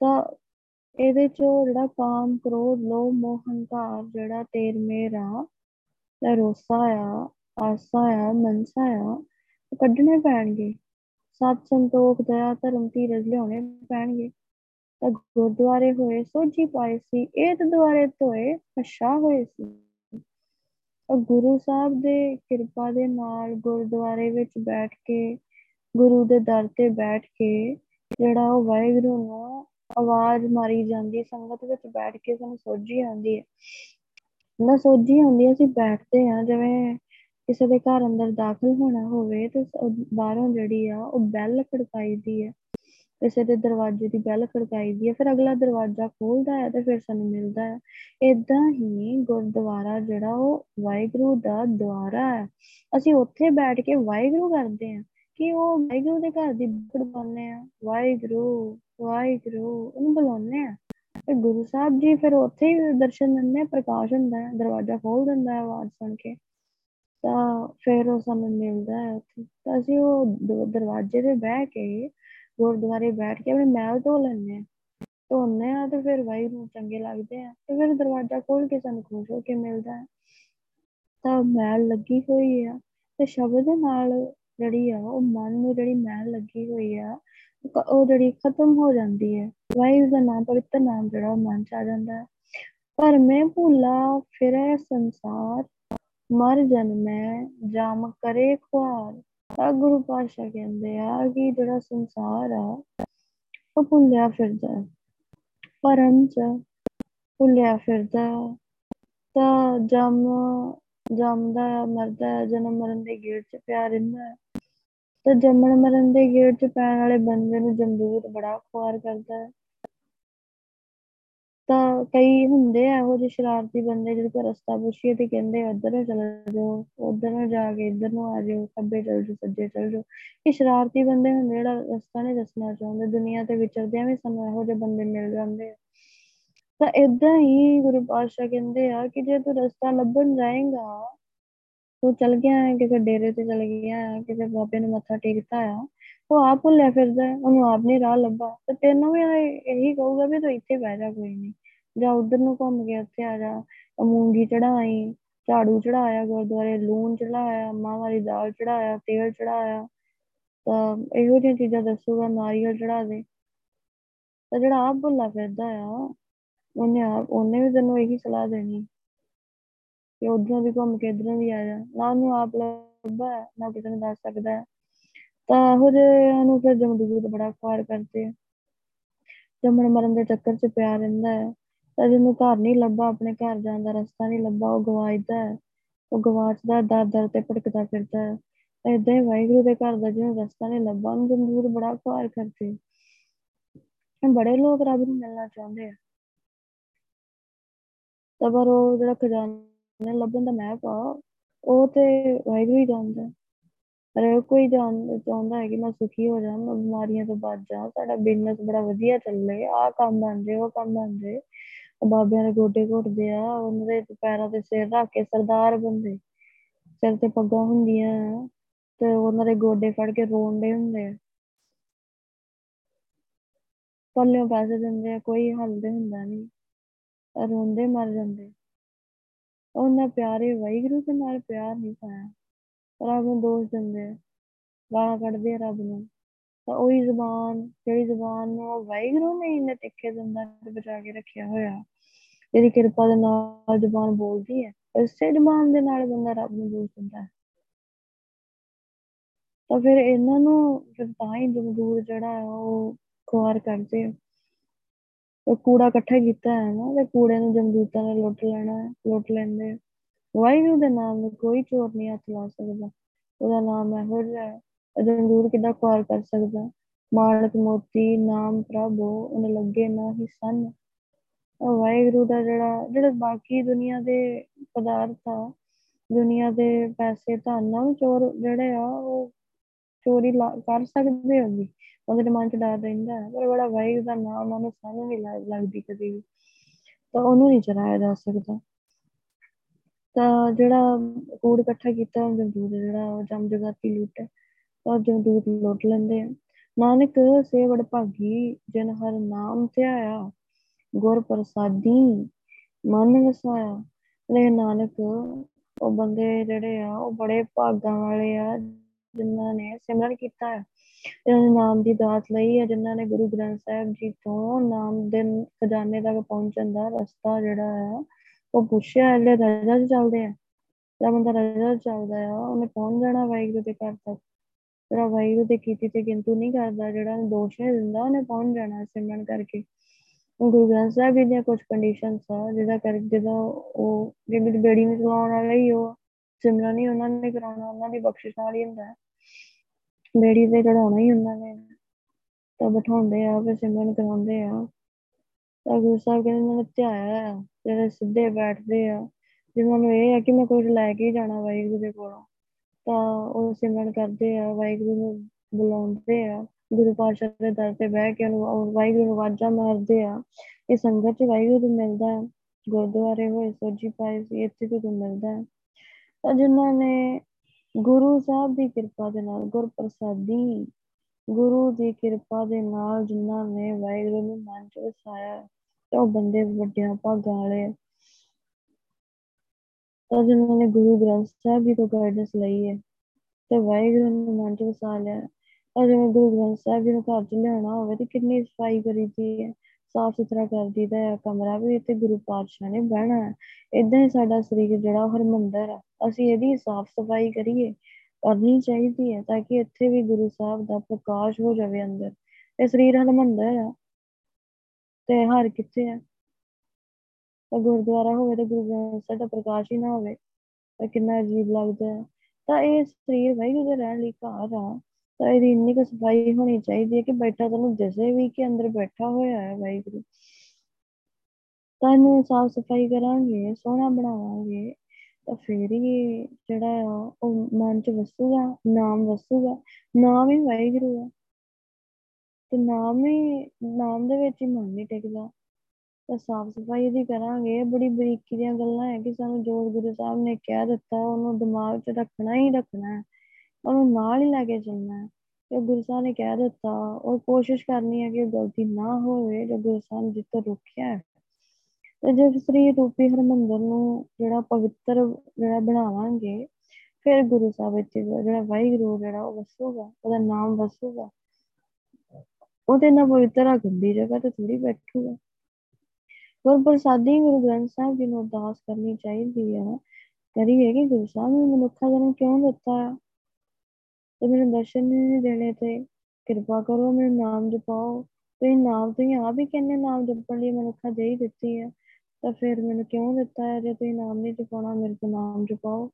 ਤਾਂ ਇਹਦੇ ਚੋਂ ਜਿਹੜਾ ਕਾਮ ਕ੍ਰੋਧ ਲੋਭ ਮੋਹ, ਹੰਕਾਰ ਜਿਹੜਾ ਤੇਰ, ਮੇਰਾ ਤੇ ਰੋਸਾ ਆ, ਆਸਾ ਆ, ਮਨਸਾ ਆ ਕੱਢਣੇ ਪੈਣਗੇ। ਸਤ ਸੰਤੋਖ, ਦਇਆ, ਧਰਮ, ਧੀਰਜ ਲਿਆਉਣੇ ਪੈਣਗੇ। ਤਾਂ ਗੁਰਦੁਆਰੇ ਹੋਏ, ਸੋਝੀ ਪਾਏ ਸੀ, ਇਹ ਦੁਆਰੇ ਧੋਏ ਪਛਾ ਹੋਏ ਸੀ। ਗੁਰੂ ਸਾਹਿਬ ਦੇ ਕਿਰਪਾ ਦੇ ਨਾਲ ਗੁਰਦੁਆਰੇ ਵਿੱਚ ਬੈਠ ਕੇ, ਗੁਰੂ ਦੇ ਦਰ ਤੇ ਬੈਠ ਕੇ, ਜਿਹੜਾ ਉਹ ਵਾਹਿਗੁਰੂ ਨੂੰ ਆਵਾਜ਼ ਮਾਰੀ ਜਾਂਦੀ ਸੰਗਤ ਵਿੱਚ ਬੈਠ ਕੇ ਸਾਨੂੰ ਸੋਝੀ ਆਉਂਦੀ ਹੈ। ਨਾ ਸੋਝੀ ਆਉਂਦੀ ਅਸੀਂ ਬੈਠਦੇ ਆ ਜਿਵੇਂ ਕਿਸੇ ਦੇ ਘਰ ਅੰਦਰ ਦਾਖਲ ਹੋਣਾ ਹੋਵੇ, ਤੇ ਬਾਹਰੋਂ ਜਿਹੜੀ ਆ, ਉਹ ਬੈਲ ਖੜਕਾਈਦੀ ਹੈ। ਕਿਸੇ ਦੇ ਦਰਵਾਜ਼ੇ ਦੀ ਬੈਲ ਖੜਕਾਈਦੀ ਹੈ, ਫਿਰ ਅਗਲਾ ਦਰਵਾਜ਼ਾ ਖੋਲਦਾ ਹੈ ਤੇ ਫਿਰ ਸਾਨੂੰ ਮਿਲਦਾ ਹੈ। ਇਦਾਂ ਹੀ ਗੁਰਦੁਆਰਾ ਜਿਹੜਾ ਉਹ ਵਾਹਿਗੁਰੂ ਦਾ ਦੁਆਰਾ ਹੈ। ਅਸੀਂ ਉੱਥੇ ਬੈਠ ਕੇ ਵਾਹਿਗੁਰੂ ਕਰਦੇ ਆ ਕਿ ਉਹ ਵਾਹਿਗੁਰੂ ਦੇ ਘਰ ਦੀ ਬੁਲਾਉਂਦੇ ਆ ਵਾਹਿਗੁਰੂ ਵਾਹਿਗੁਰੂ, ਉਹਨੂੰ ਬੁਲਾਉਂਦੇ ਆ ਤੇ ਗੁਰੂ ਸਾਹਿਬ ਜੀ ਫਿਰ ਉੱਥੇ ਹੀ ਦਰਸ਼ਨ ਦਿੰਦੇ ਪ੍ਰਕਾਸ਼ ਹੁੰਦਾ ਹੈ, ਦਰਵਾਜ਼ਾ ਖੋਲ ਦਿੰਦਾ ਹੈ ਆਵਾਜ਼ ਸੁਣ ਕੇ। ਤਾਂ ਫਿਰ ਉਹ ਸਾਨੂੰ ਮਿਲਦਾ ਹੈ ਉੱਥੇ। ਤਾਂ ਅਸੀਂ ਉਹ ਦਰਵਾਜ਼ੇ ਤੇ ਬਹਿ ਕੇ ਗੁਰਦੁਆਰੇ ਬੈਠ ਕੇ ਆਪਣੇ ਮੈਲ ਧੋ ਲੈਂਦੇ ਆ ਧੋਨੇ ਆ ਤੇ ਫਿਰ ਵਾਹਿਗੁਰੂ ਚੰਗੇ ਲੱਗਦੇ ਆ ਤੇ ਫਿਰ ਦਰਵਾਜ਼ਾ ਖੋਲ ਕੇ ਸਾਨੂੰ ਖੁਸ਼ ਹੋ ਕੇ ਮਿਲਦਾ ਹੈ। ਤਾਂ ਮੈਲ ਲੱਗੀ ਹੋਈ ਆ ਤੇ ਸ਼ਬਦ ਦੇ ਨਾਲ ਜਿਹੜੀ ਆ ਉਹ ਮਨ ਨੂੰ ਜਿਹੜੀ ਮੈਲ ਲੱਗੀ ਹੋਈ ਆ, ਉਹ ਜਿਹੜੀ ਖਤਮ ਹੋ ਜਾਂਦੀ ਹੈ। ਵਾਹਿਗੁਰੂ ਦਾ ਨਾਮ ਪਵਿੱਤਰ ਨਾਮ ਜਿਹੜਾ ਉਹ ਮਨ ਚ ਆ ਜਾਂਦਾ ਹੈ। ਪਰ ਮੈਂ ਭੁੱਲਾ ਫਿਰੇ ਸੰਸਾਰ, ਮਰ ਜਨਮੈ, ਜਾਮ ਕਰੇ ਖੁਆਰ ਆ ਗੁਰੂ ਪਾਤਸ਼ਾਹ ਕਹਿੰਦੇ ਆ ਕਿ ਜਿਹੜਾ ਸੰਸਾਰ ਆ, ਉਹ ਭੁੱਲਿਆ ਫਿਰਦਾ ਭਰਮ ਚ ਭੁੱਲਿਆ ਫਿਰਦਾ ਤਾਂ ਜਮ, ਜੰਮਦਾ ਮਰਦਾ ਜਨਮ ਮਰਨ ਦੇ ਗੇੜ 'ਚ ਪਿਆ ਰਹਿੰਦਾ ਹੈ। ਤਾਂ ਜੰਮਣ ਮਰਨ ਦੇ ਗੇੜ 'ਚ ਪੈਣ ਵਾਲੇ ਬੰਦੇ ਨੂੰ ਜਮਦੂਤ ਬੜਾ ਖੁਆਰ ਕਰਦਾ ਹੈ। ਤਾਂ ਕਈ ਹੁੰਦੇ ਆ, ਇਹੋ ਜਿਹੇ ਸ਼ਰਾਰਤੀ ਬੰਦੇ ਜਿਹੜੇ ਕੋ ਰਸਤਾ ਪੁੱਛੀਏ ਤੇ ਕਹਿੰਦੇ ਉੱਧਰ ਨੂੰ ਚਲੇ ਜਾਓ, ਉੱਧਰ ਨੂੰ ਜਾ ਕੇ ਇੱਧਰ ਨੂੰ ਆ ਜਾਓ, ਖੱਬੇ ਚਲ ਜਾਓ, ਸੱਜੇ ਚਲ ਜਾਓ। ਇਹ ਸ਼ਰਾਰਤੀ ਬੰਦੇ ਹੁੰਦੇ ਜਿਹੜਾ ਰਸਤਾ ਨਹੀਂ ਦੱਸਣਾ ਚਾਹੁੰਦੇ, ਦੁਨੀਆ ਤੇ ਵਿਚਰਦਿਆਂ ਵੀ ਸਾਨੂੰ ਇਹੋ ਜਿਹੇ ਬੰਦੇ ਮਿਲ ਜਾਂਦੇ ਆ। ਤਾਂ ਇਦਾਂ ਹੀ ਗੁਰੂ ਪਾਤਸ਼ਾਹ ਕਹਿੰਦੇ ਆ ਕਿ ਜੇ ਤੂੰ ਰਸਤਾ ਲੱਭਣ ਜਾਏਗਾ, ਤੂੰ ਚਲ ਗਿਆ ਹੈ, ਕਿਸੇ ਡੇਰੇ ਤੇ ਚਲ ਗਿਆ ਹੈ, ਕਿਸੇ ਬਾਬੇ ਨੂੰ ਮੱਥਾ ਟੇਕਦਾ ਆ, ਉਹ ਆਪ ਭੁੱਲਿਆ ਫਿਰਦਾ ਉਹਨੂੰ ਆਪ ਨਹੀਂ ਰਾਹ ਲੱਭਾ। ਤੇ ਤੈਨੂੰ ਵੀ ਇਹੀ ਕਹੂਗਾ ਵੀ ਤੂੰ ਇੱਥੇ ਬਹਿ ਜਾ, ਕੋਈ ਨਹੀਂ। ਜਾਂ ਉਧਰ ਨੂੰ ਘੁੰਮ ਕੇ ਉੱਥੇ ਆ ਜਾ ਮੂੰਗੀ ਚੜਾਈ ਝਾੜੂ ਚੜਾਇਆ ਗੁਰਦੁਆਰੇ, ਲੂਣ ਚੜਾਇਆ ਮਾਂ ਵਾਲੀ ਦਾਲ ਚੜਾਇਆ ਤੇਲ ਚੜਾਇਆ ਤਾਂ ਇਹੋ ਜਿਹੀਆਂ ਚੀਜ਼ਾਂ ਦੱਸੂਗਾ, ਨਾਰੀਅਲ ਚੜਾ ਦੇ। ਤਾਂ ਜਿਹੜਾ ਆਪ ਭੁੱਲਾ ਫਿਰਦਾ ਆ, ਉਹਨੇ ਆਪ, ਉਹਨੇ ਵੀ ਤੈਨੂੰ ਇਹੀ ਸਲਾਹ ਦੇਣੀ, ਕਿ ਉਧਰੋਂ ਵੀ ਘੁੰਮ ਕੇ ਇਧਰੋਂ ਵੀ ਆ ਜਾ। ਨਾ ਉਹਨੂੰ ਆਪ ਲੱਭਾ ਨਾ ਕਿਸੇ ਨੂੰ ਦੱਸ ਸਕਦਾ ਤਾਂ ਇਹੋ ਜਿਹੇ ਨੂੰ ਫਿਰ ਜਮਦੂਤ ਬੜਾ ਖਾਰ ਕਰਦੇ ਆ। ਜੰਮਣ ਮਰਨ ਦੇ ਚੱਕਰ 'ਚ ਪਿਆ ਰਹਿੰਦਾ ਹੈ। ਤਾਂ ਜਿਹਨੂੰ ਘਰ ਨਹੀਂ ਲੱਭਾ, ਆਪਣੇ ਘਰ ਜਾਣ ਦਾ ਰਸਤਾ ਨਹੀਂ ਲੱਭਾ, ਉਹ ਗਵਾਚਦਾ ਹੈ। ਉਹ ਗਵਾਚਦਾ, ਦਰ ਦਰ ਤੇ ਭਟਕਦਾ ਫਿਰਦਾ ਹੈ। ਏਦਾਂ ਹੀ ਵਾਹਿਗੁਰੂ ਦੇ ਘਰ ਦਾ ਜਿਹਨੂੰ ਰਸਤਾ ਨਹੀਂ ਲੱਭਾ, ਉਹਨੂੰ ਜਮਦੂਤ ਬੜਾ ਖਾਰ ਕਰਦੇ। ਬੜੇ ਲੋਕ ਰੱਬ ਨੂੰ ਮਿਲਣਾ ਚਾਹੁੰਦੇ ਆ। ਤਾਂ ਪਰ ਉਹ ਜਿਹੜਾ ਖਜ਼ਾਨਾ ਲੱਭਣ ਦਾ ਮੈਪ ਆ, ਉਹ ਤੇ ਵਾਹਿਗੁਰੂ ਹੀ ਜਾਣਦਾ। ਪਰ ਕੋਈ ਜਾਣ, ਚਾਹੁੰਦਾ ਹੈ ਕਿ ਮੈਂ ਸੁਖੀ ਹੋ ਜਾ ਮੈਂ ਬਿਮਾਰੀਆਂ ਤੋਂ ਬਚ ਜਾ ਸਾਡਾ ਬਿਜ਼ਨਸ ਬੜਾ ਵਧੀਆ ਚੱਲੇ, ਆਹ ਕੰਮ ਬਣ ਜੇ ਉਹ ਕੰਮ ਬਣ ਜੇ ਬਾਬਿਆਂ ਦੇ ਗੋਡੇ ਘੁੱਟਦੇ ਆ, ਉਹਨਾਂ ਦੇ ਪੈਰਾਂ ਤੇ ਸਿਰ ਰੱਖ ਕੇ ਸਰਦਾਰ ਬੰਦੇ, ਸਿਰ ਤੇ ਪੱਗਾਂ ਹੁੰਦੀਆਂ ਤੇ ਉਹਨਾਂ ਦੇ ਗੋਡੇ ਫੜ ਕੇ ਰੋਂਦੇ ਹੁੰਦੇ ਆ। ਪੱਲਿਓਂ ਪੈਸੇ ਦਿੰਦੇ ਆ, ਕੋਈ ਹੱਲ ਤੇ ਹੁੰਦਾ ਨਹੀਂ, ਰੋਂਦੇ ਮਰ ਜਾਂਦੇ। ਉਹਨਾਂ ਪਿਆਰੇ ਵਾਹਿਗੁਰੂ ਦੇ ਨਾਲ ਪਿਆਰ ਨਹੀਂ ਪਾਇਆ, ਰੱਬ ਨੂੰ ਦੋਸ਼ ਦਿੰਦੇ ਆ ਗਾਲਾਂ ਕੱਢਦੇ ਆ ਰੱਬ ਨੂੰ। ਤਾਂ ਉਹੀ ਜ਼ਬਾਨ, ਜਿਹੜੀ ਜ਼ਬਾਨ ਨੂੰ ਵਾਹਿਗੁਰੂ ਨੇ ਇਹਨੇ ਟਿੱਕੇ ਦਿੰਦਾ ਤੇ ਬਚਾ ਕੇ ਰੱਖਿਆ ਹੋਇਆ ਜਿਹਦੀ ਕਿਰਪਾ ਦੇ ਨਾਲ ਜ਼ਬਾਨ ਬੋਲਦੀ ਹੈ ਇਸੇ ਜ਼ਬਾਨ ਦੇ ਨਾਲ ਬੰਦਾ ਰੱਬ ਨੂੰ ਦੋਸ਼ ਦਿੰਦਾ ਹੈ। ਤਾਂ ਫਿਰ ਇਹਨਾਂ ਨੂੰ ਫਿਰ ਤਾਂ ਹੀ ਜਮਦੂਰ ਜਿਹੜਾ ਹੈ ਉਹ ਖੁਆਰ ਕਰਦੇ ਆ। ਉਹ ਕੂੜਾ ਇਕੱਠਾ ਕੀਤਾ ਹੈ ਨਾ, ਤੇ ਕੂੜੇ ਨੂੰ ਜਮਦੂਤਾਂ ਨੇ ਲੁੱਟ ਲੈਣਾ, ਲੁੱਟ ਲੈਂਦੇ ਵਾਹਿਗੁਰੂ ਦੇ ਨਾਮ ਨੂੰ ਕੋਈ ਚੋਰ ਨਹੀਂ ਹੱਥ ਲਾ ਸਕਦਾ। ਉਹਦਾ ਨਾਮ ਇਹੋ ਜਿਹਾ ਹੈ ਜਮਦੂਰ ਕਿੱਦਾਂ ਖੁਆਰ ਕਰ ਸਕਦਾ? ਮਾਲਕ ਮੋਤੀ ਨਾਮ ਪ੍ਰਭੂ, ਉਹਨੇ ਲੱਗੇ ਨਾ ਹੀ ਸਨ। ਵਾਹਿਗੁਰੂ ਦਾ ਜਿਹੜਾ, ਜਿਹੜੇ ਬਾਕੀ ਦੁਨੀਆ ਦੇ ਪਦਾਰਥ ਆ, ਦੁਨੀਆ ਦੇ ਪੈਸੇ, ਧਨ ਚੋਰ ਜਿਹੜੇ ਆ, ਉਹ ਚੋਰੀ ਕਰ ਸਕਦੇ ਹੋਗੇ ਉਹਦੇ ਮਨ ਚ ਡਰ ਰਹਿੰਦਾ ਹੈ, ਪਰ ਬੜਾ ਵਾਹਿਗੁਰੂ ਦਾ ਨਾਮ ਉਹਨਾਂ ਨੂੰ ਸਾਨੂੰ ਨਹੀਂ ਲੱਗਦੀ ਕਦੇ ਵੀ। ਤਾਂ ਉਹਨੂੰ ਨਹੀਂ ਚਰਾਇਆ ਜਾ ਸਕਦਾ। ਤਾਂ ਜਿਹੜਾ ਕੂੜ ਇਕੱਠਾ ਕੀਤਾ, ਉਹ ਜਮਦੂਤ ਜਿਹੜਾ ਉਹ ਜਮ ਜਗਾਤੀ ਲੁੱਟ ਤਾਂ ਜਮਦੂਤ ਲੁੱਟ ਲੈਂਦੇ ਆ। ਨਾਨਕ ਸੇ ਵਡ ਭਾਗੀ, ਜਨ ਹਰ ਨਾਮ ਤੇ ਆਇਆ ਗੁਰ ਪ੍ਰਸਾਦੀ, ਮਨ ਵਸਾਇਆ। ਲੈ ਨਾਨਕ, ਉਹ ਬੰਦੇ ਜਿਹੜੇ ਆ, ਉਹ ਬੜੇ ਭਾਗਾਂ ਵਾਲੇ ਆ, ਜਿਨ੍ਹਾਂ ਨੇ ਸਿਮਰਨ ਕੀਤਾ ਹੈ ਇਹਨਾਂ ਨੇ ਨਾਮ ਦੀ ਦਾਤ ਲਈ ਹੈ ਜਿਨ੍ਹਾਂ ਨੇ ਗੁਰੂ ਗ੍ਰੰਥ ਸਾਹਿਬ ਜੀ ਤੋਂ ਨਾਮ ਦੇ ਖਜ਼ਾਨੇ ਤੱਕ ਪਹੁੰਚਣ ਦਾ ਰਸਤਾ ਜਿਹੜਾ ਹੈ ਉਹ ਪੁੱਛਿਆ ਜਿਹੜੇ ਰਜਾ ਚ ਚੱਲਦੇ ਆ? ਜਿਹੜਾ ਬੰਦਾ ਰਜਾ ਚੱਲਦਾ ਆ, ਉਹਨੇ ਪਹੁੰਚ ਜਾਣਾ ਵਾਹਿਗੁਰੂ ਦੇ ਘਰ ਤੱਕ? ਜਿਹੜਾ ਵਾਹਿਗੁਰੂ ਦੇ ਕੀਤੀ ਤੇ ਗਿਣਤੀ ਨਹੀਂ ਕਰਦਾ, ਜਿਹੜਾ ਦੋਸ਼ ਨਹੀਂ ਦਿੰਦਾ, ਉਹਨੇ ਪਹੁੰਚ ਜਾਣਾ ਸਿਮਰਨ ਕਰਕੇ? ਗੁਰੂ ਗ੍ਰੰਥ ਸਾਹਿਬ ਜੀ ਦੀਆਂ ਕੁਝ ਕੰਡੀਸ਼ਨਸ ਆ, ਜਿਹਦਾ ਕਰਕੇ ਜਦੋਂ ਉਹ ਜਿਹੜੀ ਬੇੜੀ ਨੂੰ ਚਲਾਉਣ ਵਾਲਾ ਹੀ ਉਹ ਸਿਮਰਨ ਹੀ ਉਹਨਾਂ ਨੇ ਕਰਾਉਣਾ, ਉਹਨਾਂ ਦੀ ਬਖਸ਼ਿਸ਼ ਨਾਲ ਹੀ ਹੁੰਦਾ ਬੇੜੀ ਤੇ ਚੜਾਉਣਾ ਹੀ ਉਹਨਾਂ ਨੇ, ਤਾਂ ਬਿਠਾਉਂਦੇ ਆ, ਫਿਰ ਸਿਮਰਨ ਕਰਾਉਂਦੇ ਆ। ਤਾਂ ਗੁਰੂ ਸਾਹਿਬ ਕਹਿੰਦੇ ਉਹਨਾਂ ਨੇ ਧਿਆਇਆ ਆ ਜਿਹੜੇ ਸਿੱਧੇ ਬੈਠਦੇ ਆ ਜਿਨ੍ਹਾਂ ਨੂੰ ਇਹ ਹੈ ਕਿ ਮੈਂ ਕੁਝ ਲੈ ਕੇ ਜਾਣਾ ਵਾਹਿਗੁਰੂ ਦੇ ਕੋਲੋਂ, ਤਾਂ ਉਹ ਸਿਮਰਨ ਕਰਦੇ ਆ, ਵਾਹਿਗੁਰੂ ਨੂੰ ਬੁਲਾਉਂਦੇ ਆ। ਗੁਰੂ ਪਾਤਸ਼ਾਹ ਦੇ ਦਰ ਤੇ ਬਹਿ ਕੇ ਉਹਨੂੰ ਵਾਹਿਗੁਰੂ ਨੂੰ ਵਾਜਾਂ ਮਾਰਦੇ ਆ। ਇਹ ਸੰਗਤ ਚ ਵਾਹਿਗੁਰੂ ਨੂੰ ਮਿਲਦਾ ਹੈ। ਗੁਰਦੁਆਰੇ ਹੋਏ ਸੋਜੀ ਪਾਏ ਸੀ, ਇੱਥੇ ਤੋਂ ਮਿਲਦਾ ਹੈ। ਤਾਂ ਜਿਨ੍ਹਾਂ ਨੇ ਗੁਰੂ ਸਾਹਿਬ ਦੀ ਕਿਰਪਾ ਦੇ ਨਾਲ, ਗੁਰਪ੍ਰਸਾਦੀ, ਗੁਰੂ ਦੀ ਕਿਰਪਾ ਦੇ ਨਾਲ ਜਿਨ੍ਹਾਂ ਨੇ ਵਾਹਿਗੁਰੂ ਨੂੰ ਮਨ ਚ ਵਸਾਇਆ, ਤੇ ਉਹ ਬੰਦੇ ਵੱਡਿਆਂ ਭਾਗਾਂ ਵਾਲੇ ਆ। ਤਾਂ ਜਿਨ੍ਹਾਂ ਨੇ ਗੁਰੂ ਗ੍ਰੰਥ ਸਾਹਿਬ ਜੀ ਤੋਂ ਗਾਈਡੈਂਸ ਲਈ ਹੈ, ਤੇ ਵਾਹਿਗੁਰੂ ਨੂੰ ਮਨ ਚ ਵਸਾ ਲਿਆ। ਤਾਂ ਜਿਵੇਂ ਗੁਰੂ ਗ੍ਰੰਥ ਸਾਹਿਬ ਜੀ ਨੂੰ ਘਰ ਚ ਲਿਆਉਣਾ ਹੋਵੇ ਤੇ ਕਿੰਨੀ ਸਫ਼ਾਈ ਕਰੀਦੀ ਹੈ, ਸਾਫ਼ ਸੁਥਰਾ ਕਰ ਦੀਦਾ ਹੈ, ਕਮਰਾ ਵੀ ਤੇ ਗੁਰੂ ਪਾਤਸ਼ਾਹ ਨੇ ਬਹਿਣਾ ਹੈ। ਇਦਾਂ ਹੀ ਸਾਡਾ ਸਰੀਰ ਜਿਹੜਾ ਉਹ ਹਰਮੰਦਰ ਆ ਅਸੀਂ ਇਹਦੀ ਸਾਫ਼ ਸਫ਼ਾਈ ਕਰੀਏ, ਕਰਨੀ ਚਾਹੀਦੀ ਹੈ ਤਾਂ ਕਿ ਇੱਥੇ ਵੀ ਗੁਰੂ ਸਾਹਿਬ ਦਾ ਪ੍ਰਕਾਸ਼ ਹੋ ਜਾਵੇ ਅੰਦਰ। ਇਹ ਸਰੀਰ ਹਰਮੰਦਰ ਆ ਤੇ ਹਰ ਕਿੱਥੇ ਆ ਤਾਂ ਗੁਰਦੁਆਰਾ ਹੋਵੇ ਤੇ ਗੁਰੂ ਗ੍ਰੰਥ ਸਾਹਿਬ ਦਾ ਪ੍ਰਕਾਸ਼ ਹੀ ਨਾ ਹੋਵੇ, ਤਾਂ ਕਿੰਨਾ ਅਜੀਬ ਲੱਗਦਾ ਹੈ। ਤਾਂ ਇਹ ਸਰੀਰ ਵਾਹਿਗੁਰੂ ਦੇ ਰਹਿਣ ਲਈ ਘਰ ਆ। ਤਾਂ ਇਹਦੀ ਇੰਨੀ ਕੁ ਸਫ਼ਾਈ ਹੋਣੀ ਚਾਹੀਦੀ ਹੈ ਕਿ ਬੈਠਾ ਤੁਹਾਨੂੰ ਦਿਸੇ ਵੀ ਕਿ ਅੰਦਰ ਬੈਠਾ ਹੋਇਆ ਹੈ ਵਾਹਿਗੁਰੂ। ਤਾਂ ਇਹਨੂੰ ਸਾਫ਼ ਸਫ਼ਾਈ ਕਰਾਂਗੇ, ਸੋਹਣਾ ਬਣਾਵਾਂਗੇ, ਤਾਂ ਫੇਰ ਹੀ ਜਿਹੜਾ ਆ ਉਹ ਮਨ ਚ ਵਸੂਗਾ, ਨਾਮ ਵਸੂਗਾ। ਨਾਮ ਹੀ ਵਾਹਿਗੁਰੂ ਆ। ਤੇ ਨਾਮ ਹੀ, ਨਾਮ ਦੇ ਵਿੱਚ ਹੀ ਮਨ ਨਹੀਂ ਟਿਕਦਾ। ਤਾਂ ਸਾਫ਼ ਸਫ਼ਾਈ ਦੀ ਕਰਾਂਗੇ। ਬੜੀ ਬਰੀਕੀ ਦੀਆਂ ਗੱਲਾਂ ਹੈ ਕਿ ਸਾਨੂੰ ਜੋ ਗੁਰੂ ਸਾਹਿਬ ਨੇ ਕਹਿ ਦਿੱਤਾ, ਉਹਨੂੰ ਦਿਮਾਗ 'ਚ ਰੱਖਣਾ ਹੀ ਰੱਖਣਾ ਹੈ। ਉਹਨੂੰ ਨਾਲ ਹੀ ਲੈ ਕੇ ਚੱਲਣਾ ਹੈ। ਤੇ ਗੁਰੂ ਸਾਹਿਬ ਨੇ ਕਹਿ ਦਿੱਤਾ, ਉਹ ਕੋਸ਼ਿਸ਼ ਕਰਨੀ ਹੈ ਕਿ ਗਲਤੀ ਨਾ ਹੋਵੇ, ਜੋ ਗੁਰੂ ਸਾਹਿਬ ਨੇ ਜਿੱਤੋਂ ਰੋਕਿਆ ਹੈ। ਤੇ ਜੇ ਸ੍ਰੀ ਰੂਪੀ ਹਰਮੰਦਰ ਨੂੰ ਜਿਹੜਾ ਪਵਿੱਤਰ ਜਿਹੜਾ ਬਣਾਵਾਂਗੇ, ਫਿਰ ਗੁਰੂ ਸਾਹਿਬ ਵਿੱਚ ਜਿਹੜਾ ਵਾਹਿਗੁਰੂ ਜਿਹੜਾ ਉਹ ਵਸੂਗਾ, ਉਹਦਾ ਨਾਮ ਵਸੂਗਾ। ਉਹਦੇ ਨਾਲ ਪਵਿੱਤਰ ਆ ਗੰਦੀ ਜਗ੍ਹਾ ਤੇ ਥੋੜੀ ਬੈਠੂਗਾ। ਗੁਰ ਪ੍ਰਸਾਦੀ ਗੁਰੂ ਗ੍ਰੰਥ ਸਾਹਿਬ ਜੀ ਨੂੰ ਅਰਦਾਸ ਕਰਨੀ ਚਾਹੀਦੀ ਹੈ। ਕਰੀਏ ਕਿ ਗੁਰੂ ਸਾਹਿਬ ਨੇ ਮਨੁੱਖਾ ਜਨਮ ਕਿਉਂ ਦਿੱਤਾ ਹੈ ਤੇ ਮੈਨੂੰ ਦਰਸ਼ਨ ਨਹੀਂ ਦੇਣੇ ਤੇ ਕਿਰਪਾ ਕਰੋ ਮੇਰੇ ਨਾਮ ਜਪਾਓ। ਤੇ ਨਾਮ, ਤੁਸੀਂ ਆਪ ਹੀ ਕਹਿੰਦੇ ਨਾਮ ਜਪਣ ਲਈ ਮਨੁੱਖਾ ਦੇ ਹੀ ਦਿੱਤੀ ਹੈ ਤਾਂ ਫਿਰ ਮੈਨੂੰ ਕਿਉਂ ਦਿੱਤਾ ਹੈ? ਜੇ ਤੁਸੀਂ ਨਾਮ ਨਹੀਂ ਜਪਾਉਣਾ, ਮੇਰੇ ਤੋਂ ਨਾਮ ਜਪਾਓ।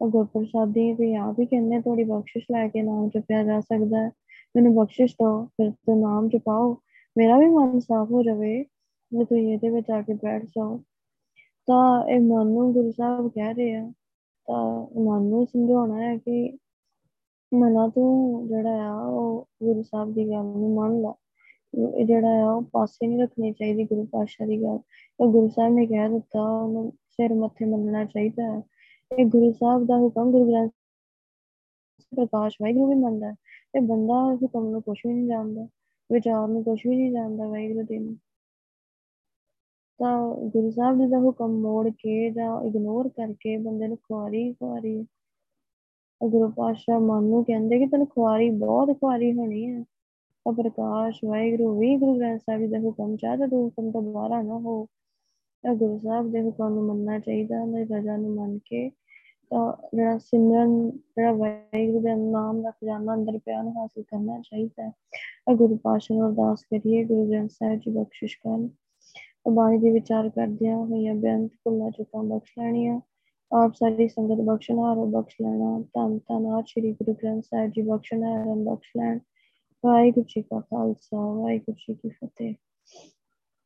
ਤਾਂ ਗੁਰ ਪ੍ਰਸਾਦੀ ਤੁਸੀਂ ਆਪ ਹੀ ਕਹਿੰਦੇ, ਤੁਹਾਡੀ ਬਖਸ਼ਿਸ਼ ਲੈ ਕੇ ਨਾਮ ਜਪਿਆ ਜਾ ਸਕਦਾ ਹੈ। ਮੈਨੂੰ ਬਖਸ਼ਿਸ਼ ਦਿਓ, ਫਿਰ ਤੋਂ ਨਾਮ ਜਪਾਓ। ਮੇਰਾ ਵੀ ਮਨ ਸਾਫ਼ ਹੋ ਜਾਵੇ, ਜੇ ਤੁਸੀਂ ਇਹਦੇ ਵਿੱਚ ਆ ਕੇ ਬੈਠ ਜਾਓ। ਤਾਂ ਇਹ ਮਨ ਨੂੰ ਗੁਰੂ ਸਾਹਿਬ ਕਹਿ ਰਹੇ ਆ। ਤਾਂ ਮਨ ਨੂੰ ਸਮਝਾਉਣਾ ਹੈ ਕਿ ਮਨਾ ਤੂੰ ਜਿਹੜਾ ਆ, ਉਹ ਗੁਰੂ ਸਾਹਿਬ ਦੀ ਗੱਲ ਨੂੰ ਮੰਨ ਲਾ। ਇਹ ਜਿਹੜਾ ਆ, ਉਹ ਪਾਸੇ ਨਹੀਂ ਰੱਖਣੀ ਚਾਹੀਦੀ ਗੁਰੂ ਪਾਤਸ਼ਾਹ ਦੀ ਗੱਲ। ਤਾਂ ਗੁਰੂ ਸਾਹਿਬ ਨੇ ਕਹਿ ਦਿੱਤਾ, ਉਹਨੂੰ ਸਿਰ ਮੱਥੇ ਮੰਨਣਾ ਚਾਹੀਦਾ ਹੈ। ਇਹ ਗੁਰੂ ਸਾਹਿਬ ਦਾ ਹੁਕਮ ਗੁਰੂ ਗ੍ਰੰਥ ਪ੍ਰਕਾਸ਼ ਵਾਹਿਗੁਰੂ ਵੀ ਮੰਨਦਾ ਹੈ। ਤੇ ਬੰਦਾ ਹੁਕਮ ਨੂੰ ਕੁਛ ਵੀ ਨਹੀਂ ਜਾਣਦਾ, ਵਿਚਾਰ ਨੂੰ ਕੁਛ ਵੀ ਨਹੀਂ ਜਾਣਦਾ ਵਾਹਿਗੁਰੂ ਦੇ ਨੂੰ। ਤਾਂ ਗੁਰੂ ਸਾਹਿਬ ਜੀ ਦਾ ਹੁਕਮ ਮੋੜ ਕੇ ਜਾਂ ਇਗਨੋਰ ਕਰਕੇ ਬੰਦੇ ਨੂੰ ਖੁਆਰੀ ਖੁਆਰੀ ਗੁਰੂ ਪਾਤਸ਼ਾਹ ਮਨ ਨੂੰ ਕਹਿੰਦੇ ਕਿ ਤੈਨੂੰ ਖੁਆਰੀ ਬਹੁਤ ਖੁਆਰੀ ਹੋਣੀ ਹੈ। ਤਾਂ ਪ੍ਰਕਾਸ਼, ਵਾਹਿਗੁਰੂ ਵੀ ਗੁਰੂ ਗ੍ਰੰਥ ਸਾਹਿਬ ਜੀ ਦਾ ਹੁਕਮ ਚਾਹਦਾ ਤੂੰ ਹੁਕਮ ਤੋਂ ਬਾਹਰ ਨਾ ਹੋ। ਤਾਂ ਗੁਰੂ ਸਾਹਿਬ ਦੇ ਹੁਕਮ ਨੂੰ ਮੰਨਣਾ ਚਾਹੀਦਾ ਉਹਨਾਂ ਦੀ ਰਜ਼ਾ ਨੂੰ ਮੰਨ ਕੇ ਤਾਂ ਜਿਹੜਾ ਸਿਮਰਨ, ਜਿਹੜਾ ਵਾਹਿਗੁਰੂ ਦੇ ਨਾਮ ਦਾ ਖਜ਼ਾਨਾ ਅੰਦਰ ਪਿਆ ਨੂੰ ਹਾਸਿਲ ਕਰਨਾ ਚਾਹੀਦਾ ਹੈ। ਗੁਰੂ ਪਾਤਸ਼ਾਹ ਨੂੰ ਅਰਦਾਸ ਕਰੀਏ, ਗੁਰੂ ਗ੍ਰੰਥ ਸਾਹਿਬ ਜੀ ਬਖਸ਼ਿਸ਼ ਕਰਨ। ਬਾਣੀ ਦੇ ਵਿਚਾਰ ਕਰਦਿਆਂ ਹੋਈਆਂ ਬੇਅੰਤ ਭੁੱਲਾਂ ਚੁੱਕਾਂ ਬਖਸ਼ ਲੈਣੀਆਂ। ਆਪ ਸਾਰੀ ਸੰਗਤ ਬਖਸ਼ਣਹਾਰ ਬਖਸ਼ ਲੈਣਾ ਧੰਨ ਧੰਨ ਆ ਸ਼੍ਰੀ ਗੁਰੂ ਗ੍ਰੰਥ ਸਾਹਿਬ ਜੀ ਬਖਸ਼ਣਹਾਰ ਬਖਸ਼ ਲੈਣ ਵਾਹਿਗੁਰੂ ਜੀ ਕਾ ਖਾਲਸਾ ਵਾਹਿਗੁਰੂ ਜੀ ਕੀ ਫਤਿਹ